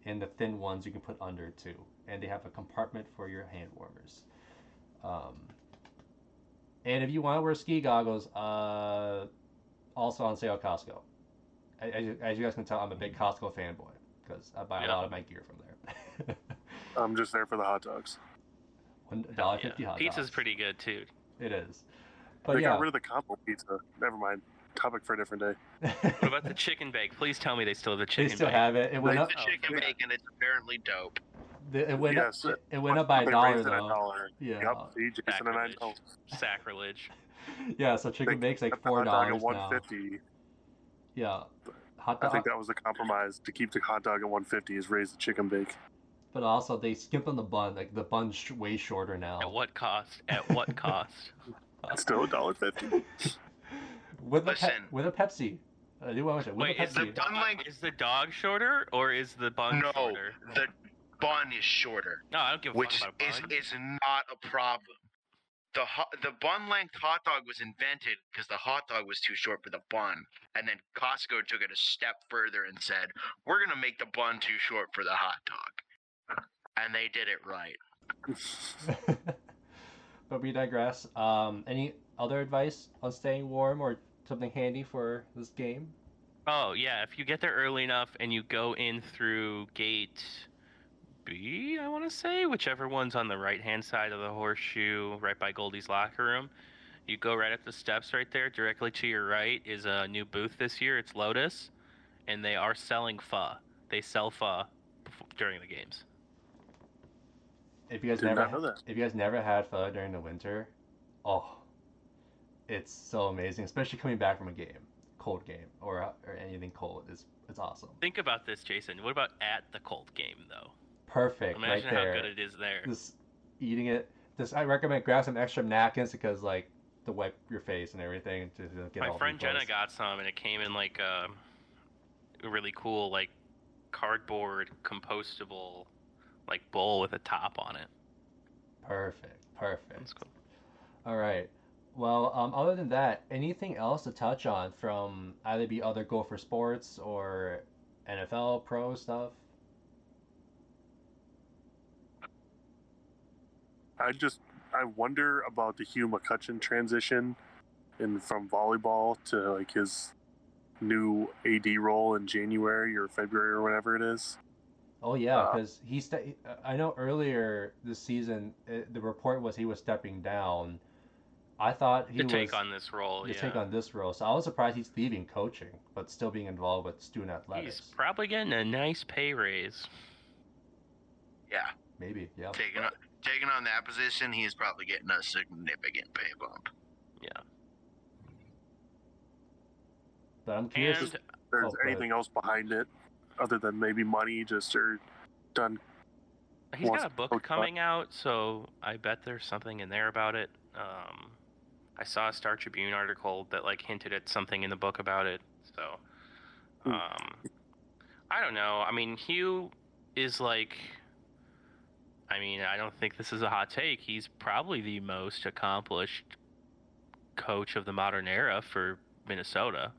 and the thin ones you can put under too. And they have a compartment for your hand warmers. Um, and if you want to wear ski goggles, uh, also on sale at Costco. As you, as you guys can tell, I'm a big Costco fanboy because I buy a lot of my gear from there. I'm just there for the hot dogs. One dollar fifty hot Pizza's dogs. pretty good too. It is, but they yeah. got rid of the combo pizza. Never mind. Topic for a different day. What about the chicken bake? Please tell me they still have the chicken. they chicken still bake. have it. It went They- up. The Oh, chicken yeah. bacon is apparently dope. the- It went Yes, up. It, it went up by a dollar raised it a though. dollar. Yeah. Yep. See, Jason and I Sacrilege. know. Sacrilege. Yeah. So chicken They bake's like kept the four hot dog dollars at now. 150. Yeah. Hot I dog. think that was the compromise to keep the hot dog at 150 is raise the chicken bake. But also they skipped on the bun. Like the bun's way shorter now. At what cost? At what cost? Still a dollar fifty. with a pe- Listen. with a Pepsi. I do want to with Wait, a is the Pepsi. bun dog, length- is the dog shorter or is the bun no, shorter? the bun is shorter, No, I don't give a which fuck about is bun. is not a problem. The ho- the bun length hot dog was invented because the hot dog was too short for the bun, and then Costco took it a step further and said, "We're gonna make the bun too short for the hot dog," and they did it right. but we digress. Um, any other advice on staying warm or something handy for this game? Oh yeah, if you get there early enough and you go in through gate B, I want to say, whichever one's on the right hand side of the horseshoe, right by Goldy's locker room. You go right up the steps right there. Directly to your right is a new booth this year. It's Lotus, and they are selling pho. They sell pho during the games. If you guys Did never, know that. if you guys never had pho during the winter, oh, it's so amazing. Especially coming back from a game, cold game or or anything cold is it's awesome. Think about this, Jason. What about at the cold game though? Perfect, Imagine right how there. good it is there. Just eating it. Just I recommend grab some extra napkins because like to wipe your face and everything to, to get My all friend Jenna got some, and it came in like a, a really cool like cardboard compostable like bowl with a top on it. Perfect, perfect. That's cool. All right. Well, um, other than that, anything else to touch on from either be other Gopher Sports or NFL pro stuff? I just I wonder about the Hugh McCutcheon transition in from volleyball to like his new AD role in January or February or whatever it is. Oh yeah, Uh, because he st- I know earlier this season uh the report was he was stepping down. I thought he To was take on this role, to yeah. take on this role, so I was surprised he's leaving coaching, but still being involved with student athletics. He's probably getting a nice pay raise. Yeah, Maybe, yeah. taking on taking on that position, he's probably getting a significant pay bump. Yeah. But I'm curious. And If there's Oh, anything else behind it other than maybe money just or done He's got a book coach Buck. coming out, so I bet there's something in there about it. Um, I saw a Star Tribune article that like hinted at something in the book about it. So, Hmm. um, I don't know. I mean, Hugh is like. I mean, I don't think this is a hot take. He's probably the most accomplished coach of the modern era for Minnesota,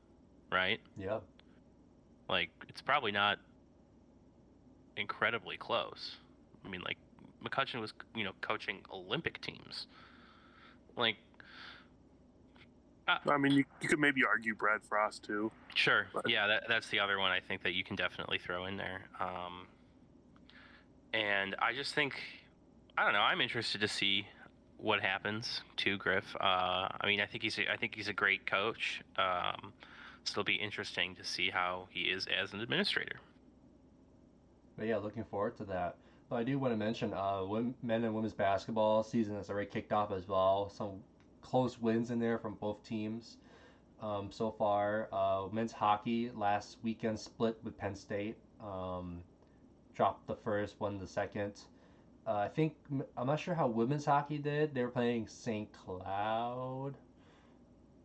right? Yeah. Like, it's probably not incredibly close. I mean, like, McCutcheon was, you know, coaching Olympic teams. Like, I mean you, you could maybe argue Brad Frost too. sure, But- yeah, that, that's the other one I think that you can definitely throw in there. Um, and I just think, I don't know, I'm interested to see what happens to Griff. Uh, I mean, I think he's a, I think he's a great coach. Um, still be interesting to see how he is as an administrator. But yeah, looking forward to that. But I do want to mention, uh, men and women's basketball season has already kicked off as well. Some close wins in there from both teams um, so far. Uh, men's hockey last weekend split with Penn State. Um, dropped the first, won the second. Uh, I think I'm not sure how women's hockey did. They were playing St. Cloud.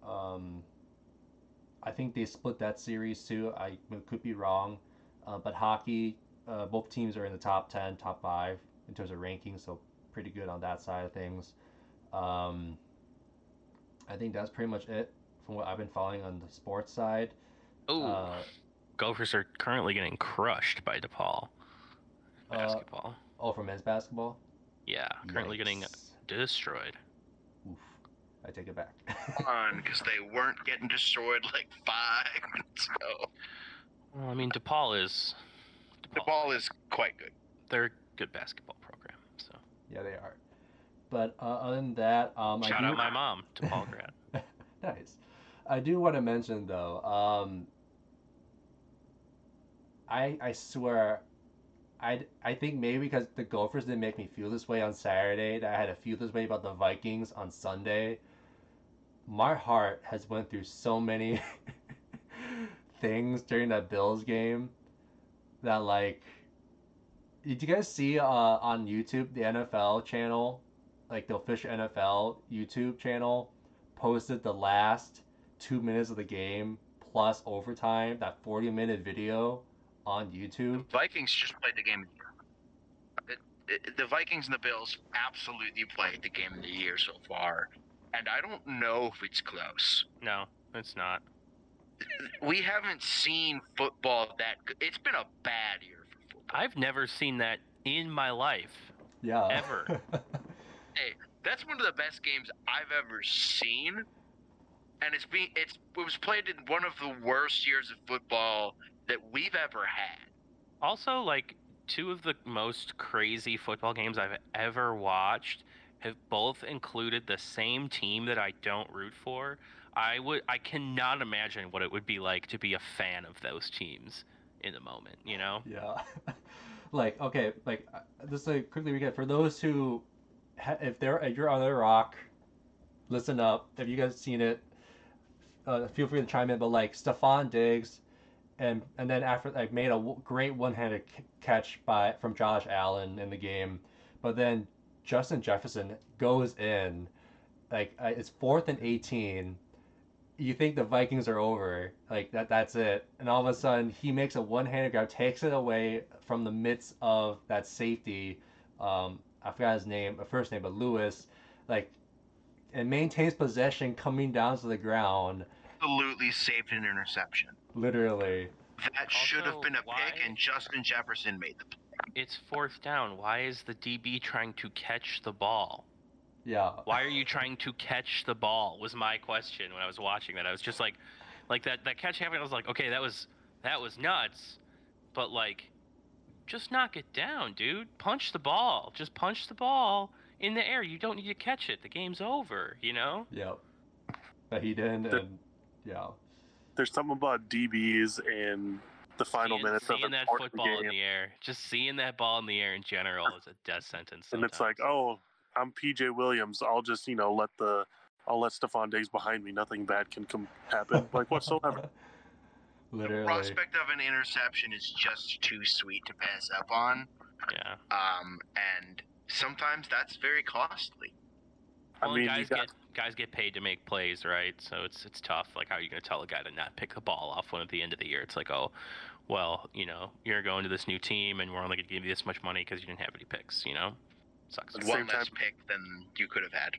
Um, I think they split that series too. I could be wrong, uh, but hockey, uh, both teams are in the top ten, top five in terms of rankings, so pretty good on that side of things. Um, I think that's pretty much it from what I've been following on the sports side. Oh, uh, Gophers are currently getting crushed by DePaul. Uh, basketball. Oh, for men's basketball? Yeah, currently Yikes. getting destroyed. Oof. I take it back. on, because they weren't getting destroyed like five minutes ago. Well, I mean, DePaul is. DePaul, DePaul is quite good. They're a good basketball program, so. Yeah, they are. But uh, other than that, um, shout I do... out my mom, DePaul grad. nice. I do want to mention though. Um, I I swear I, I think maybe because the Gophers didn't make me feel this way on Saturday, that I had to feel this way about the Vikings on Sunday. My heart has went through so many things during that Bills game that like did you guys see uh, on YouTube the NFL channel, like the official NFL YouTube channel, posted the last two minutes of the game plus overtime, that 40 minute video on YouTube. The Vikings just played the game the Vikings and the Bills absolutely played the game of the year so far, and I don't know if it's close. No, it's not. We haven't seen football that. Good. It's been a bad year for football. I've never seen that in my life. Yeah. Ever. hey, that's one of the best games I've ever seen and it's being it's it was played in one of the worst years of football that we've ever had. Also, like two of the most crazy football games I've ever watched have both included the same team that I don't root for. I would I cannot imagine what it would be like to be a fan of those teams in the moment, you know? Yeah. like okay, like uh, just a quickly recap for those who if they're if you're on the rock, listen up. Have you guys seen it? Uh, feel free to chime in. But like Stefon Diggs and and then after like made a great one-handed c- catch by from Josh Allen in the game, but then Justin Jefferson goes in, like uh, it's fourth and eighteen. You think the Vikings are over, like that that's it, and all of a sudden he makes a one-handed grab, takes it away from the midst of that safety. Um, I forgot his name, a first name, but Lewis, like, and maintains possession coming down to the ground. Absolutely saved an interception. Literally. That should have been a why? pick, and Justin Jefferson made the play. It's fourth down. Why is the DB trying to catch the ball? Yeah. Why are you trying to catch the ball? Was my question when I was watching that. I was just like, like that that catch happened. I was like, okay, that was that was nuts, but like, just knock it down, dude. Punch the ball. Just punch the ball in the air. You don't need to catch it. The game's over. You know. Yep. But he didn't, and yeah there's something about DBs and the final seeing, minutes seeing of that football game. in the air, just seeing that ball in the air in general is a death sentence. Sometimes. And it's like, oh, I'm PJ Williams. I'll just you know let the I'll let Stefon Diggs behind me. Nothing bad can come happen, like whatsoever. Literally. The prospect of an interception is just too sweet to pass up on. Yeah. Um, and sometimes that's very costly. Well, I mean, guys got... get guys get paid to make plays, right? So it's it's tough. Like, how are you going to tell a guy to not pick the ball off one at the end of the year it's like, oh, well, you know, you're going to this new team and we're only going to give you this much money because you didn't have any picks. You know, sucks. One less time, pick than you could have had.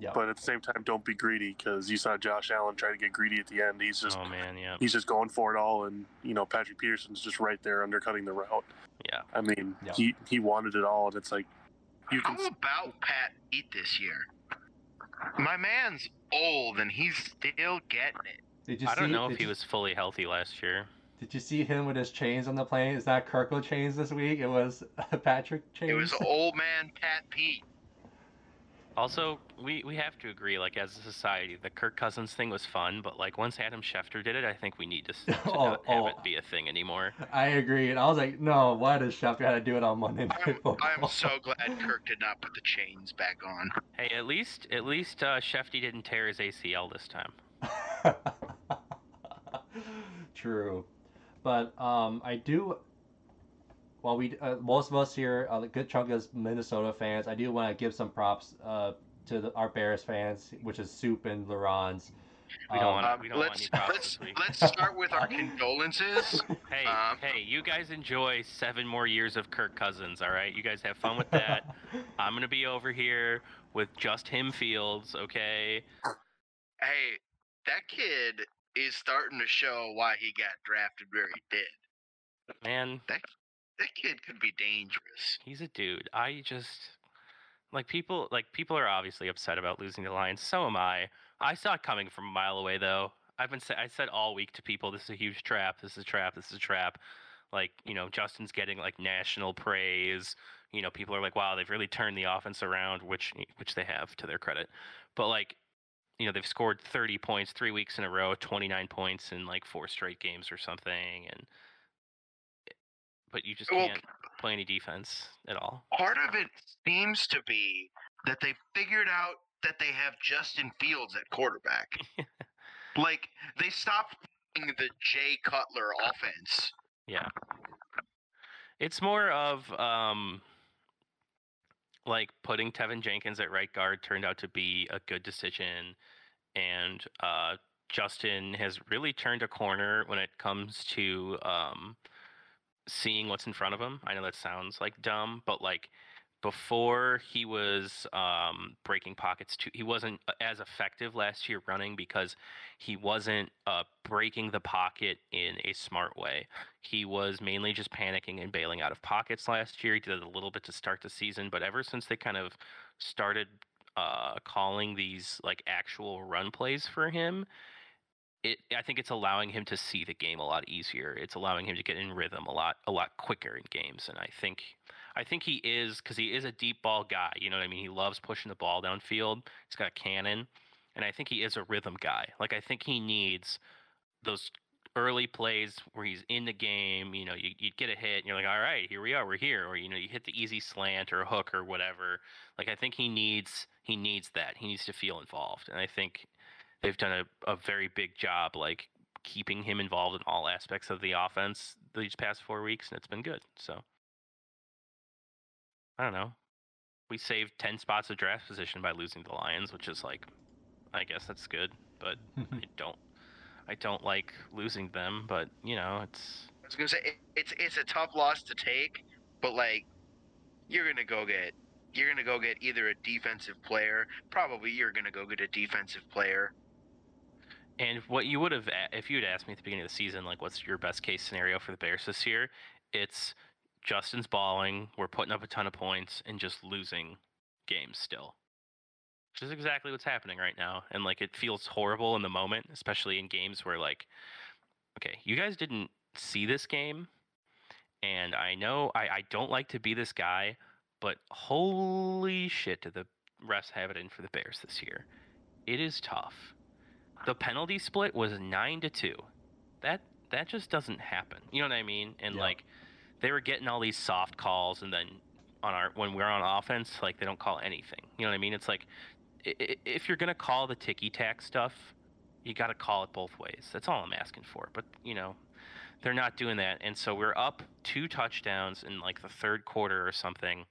Yeah. But at the same time, don't be greedy because you saw Josh Allen try to get greedy at the end. He's just, oh man, yeah, he's just going for it all, and you know Patrick Peterson's just right there undercutting the route. Yeah. I mean, yeah. he he wanted it all, and it's like, you How can. How about Pat Pete this year? My man's old and he's still getting it. Did you I see, don't know if he was fully healthy last year. Did you see him with his chains on the plane? Is that Kirkland chains this week? It was Patrick chains. It was old man Pat Pete. Also, we, we have to agree, like as a society, the Kirk Cousins thing was fun, but like once Adam Schefter did it, I think we need to, to Oh, not have oh. it be a thing anymore. I agree, and I was like, no, why does Schefter have to do it on Monday Night I'm, Football? I'm so glad Kirk did not put the chains back on. Hey, at least at least uh, Shefty didn't tear his ACL this time. True, but um, I do. While we, uh, most of us here, a good chunk of Minnesota fans, I do want to give some props uh, to the, our Bears fans, which is Soup and Laurens. We don't Um, want- we don't want let's any props let's let's start with our condolences. Hey, Um, hey, you guys enjoy seven more years of Kirk Cousins, all right? You guys have fun with that. I'm gonna be over here with Justin Fields, okay? Hey, that kid is starting to show why he got drafted where he did. Man, That kid could be dangerous. he's a dude. I just like people like people are obviously upset about losing the Lions. So am I. I saw it coming from a mile away though. I've been I said all week to people this is a huge trap. This is a trap. This is a trap. Like, you know, Justin's getting like national praise. You know, people are like, "Wow, they've really turned the offense around," which which they have to their credit. But like, you know, they've scored 30 points 3 weeks in a row, 29 points in like four straight games or something and but you just Well, can't play any defense at all. Part of it seems to be that they figured out that they have Justin Fields at quarterback. like they stopped the Jay Cutler offense. Yeah. It's more of um like putting Teven Jenkins at right guard turned out to be a good decision and uh Justin has really turned a corner when it comes to um seeing what's in front of him. I know that sounds like dumb, but like before he was um, breaking pockets too he wasn't uh, as effective last year running because he wasn't uh, breaking the pocket in a smart way he was mainly just panicking and bailing out of pockets last year he did a little bit to start the season but ever since they kind of started uh, calling these like actual run plays for him it, I think it's allowing him to see the game a lot easier. It's allowing him to get in rhythm a lot a lot quicker in games, and I think I think he is because he is a deep ball guy. You know what I mean? He loves pushing the ball downfield. He's got a cannon, and I think he is a rhythm guy. Like I think he needs those early plays where he's in the game. You know, you you get a hit, and you're like, all right, here we are, we're here. Or you know, you hit the easy slant or hook or whatever. Like I think he needs he needs that. He needs to feel involved, and I think they've done a, a very big job like keeping him involved in all aspects of the offense these past four weeks, and it's been good. So I don't know. We saved ten spots of draft position by losing the Lions, which is like, I guess that's good, but I don't, I don't like losing them. But you know, it's I was gonna say it, it's it's a tough loss to take, but like you're gonna go get you're gonna go get either a defensive player. Probably you're gonna go get a defensive player. And what you would have, if you had asked me at the beginning of the season, like, what's your best case scenario for the Bears this year? It's Justin's balling, we're putting up a ton of points, and just losing games still. Which is exactly what's happening right now. And, like, it feels horrible in the moment, especially in games where, like, okay, you guys didn't see this game. And I know I, I don't like to be this guy, but holy shit, did the refs have it in for the Bears this year? It is tough the penalty split was nine to two. That that just doesn't happen. You know what I mean? And Yeah. like they were getting all these soft calls, and then on our when we're on offense, like they don't call anything. You know what I mean? It's like if you're gonna call the ticky tack stuff, you got to call it both ways. That's all I'm asking for. But you know, they're not doing that, and so we're up two touchdowns in like the third quarter or something,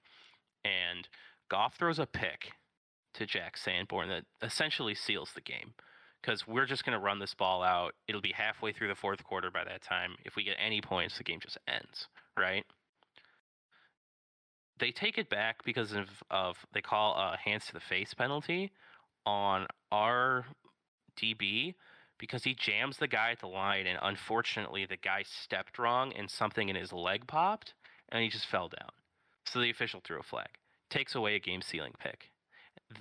and Goff throws a pick to Jack Sanborn that essentially seals the game because we're just going to run this ball out. It'll be halfway through the fourth quarter by that time. If we get any points, the game just ends, right? They take it back because of, of they call a hands to the face penalty on our DB because he jams the guy at the line, and unfortunately, the guy stepped wrong and something in his leg popped, and he just fell down. So the official threw a flag, takes away a game sealing pick.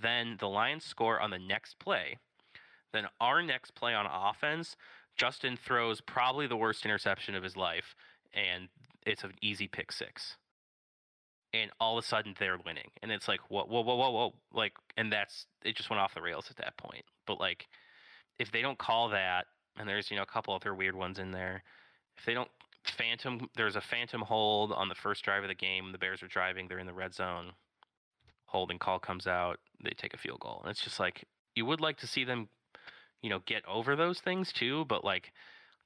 Then the Lions score on the next play. Then our next play on offense, Justin throws probably the worst interception of his life, and it's an easy pick six. and all of a sudden they're winning, and it's like whoa, whoa, whoa, whoa, whoa, like, and that's it just went off the rails at that point. But like, if they don't call that, and there's you know a couple other weird ones in there, if they don't phantom, there's a phantom hold on the first drive of the game. The Bears are driving, they're in the red zone. Holding call comes out, they take a field goal, and it's just like you would like to see them, you know, get over those things too, but like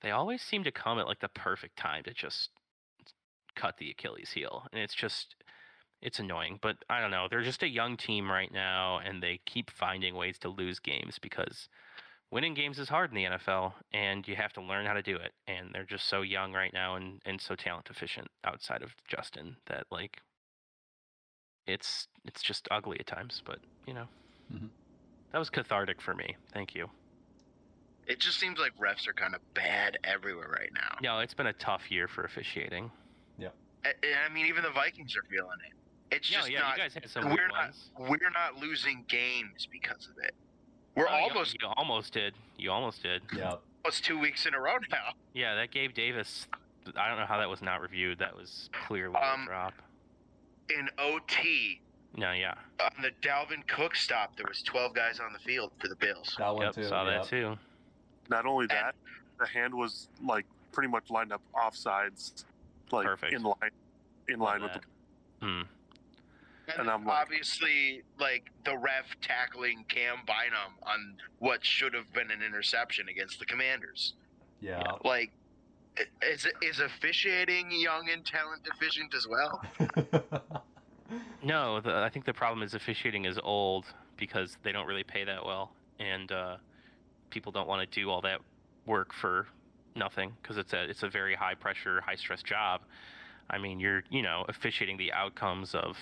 they always seem to come at like the perfect time to just cut the Achilles heel. And it's just it's annoying, but I don't know. They're just a young team right now and they keep finding ways to lose games because winning games is hard in the NFL and you have to learn how to do it. And they're just so young right now and, and so talent efficient outside of Justin that like it's it's just ugly at times, but you know. Mhm. That was cathartic for me. Thank you. It just seems like refs are kind of bad everywhere right now. No, it's been a tough year for officiating. I, I mean, even the Vikings are feeling it. It's Yeah, just yeah, not. you guys had some we're not. ones. We're not losing games because of it. We're Oh, almost You, almost did. You almost did. Yeah. almost two weeks in a row now. Yeah, that Gabe Davis. I don't know how that was not reviewed. That was clearly Um, a drop. In OT, No, yeah. on the Dalvin Cook stop, there was 12 guys on the field for the Bills. That one Yep, too. saw yep. that too. Not only that, the hand was like pretty much lined up offsides, like Perfect. in line, in Love line with that. the. Hmm. And, And I'm like- obviously, like the ref tackling Cam Bynum on what should have been an interception against the Commanders. Yeah. Like, is is officiating young and talent deficient as well? No, the, I think the problem is officiating is old because they don't really pay that well, and uh, people don't want to do all that work for nothing because it's a it's a very high pressure, high stress job. I mean, you're you know officiating the outcomes of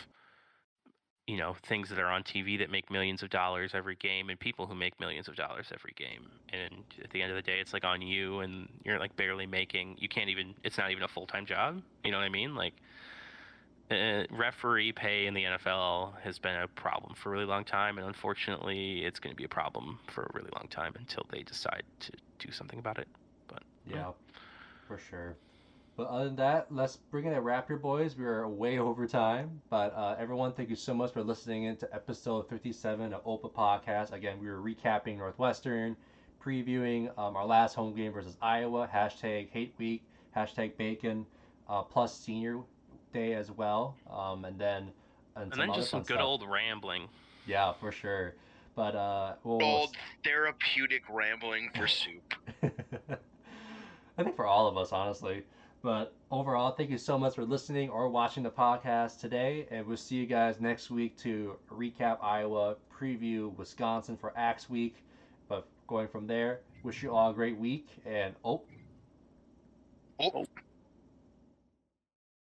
you know things that are on TV that make millions of dollars every game, and people who make millions of dollars every game. And at the end of the day, it's like on you, and you're like barely making. You can't even. It's not even a full time job. You know what I mean? Like uh, referee pay in the NFL has been a problem for a really long time, and unfortunately, it's going to be a problem for a really long time until they decide to do something about it. But yeah, for sure. But other than that, let's bring it a wrap here, boys. We are way over time. But uh, everyone, thank you so much for listening in to episode 57 of OPA Podcast. Again, we were recapping Northwestern, previewing um, our last home game versus Iowa, hashtag hate week, hashtag bacon, uh, plus senior day as well. Um, and then and, And some then just some good stuff. old rambling. Yeah, for sure. But uh, we'll, Old therapeutic rambling for soup. I think for all of us, honestly. But overall, thank you so much for listening or watching the podcast today. And we'll see you guys next week to recap Iowa, preview Wisconsin for Axe Week. But going from there, wish you all a great week. And oh, Oh,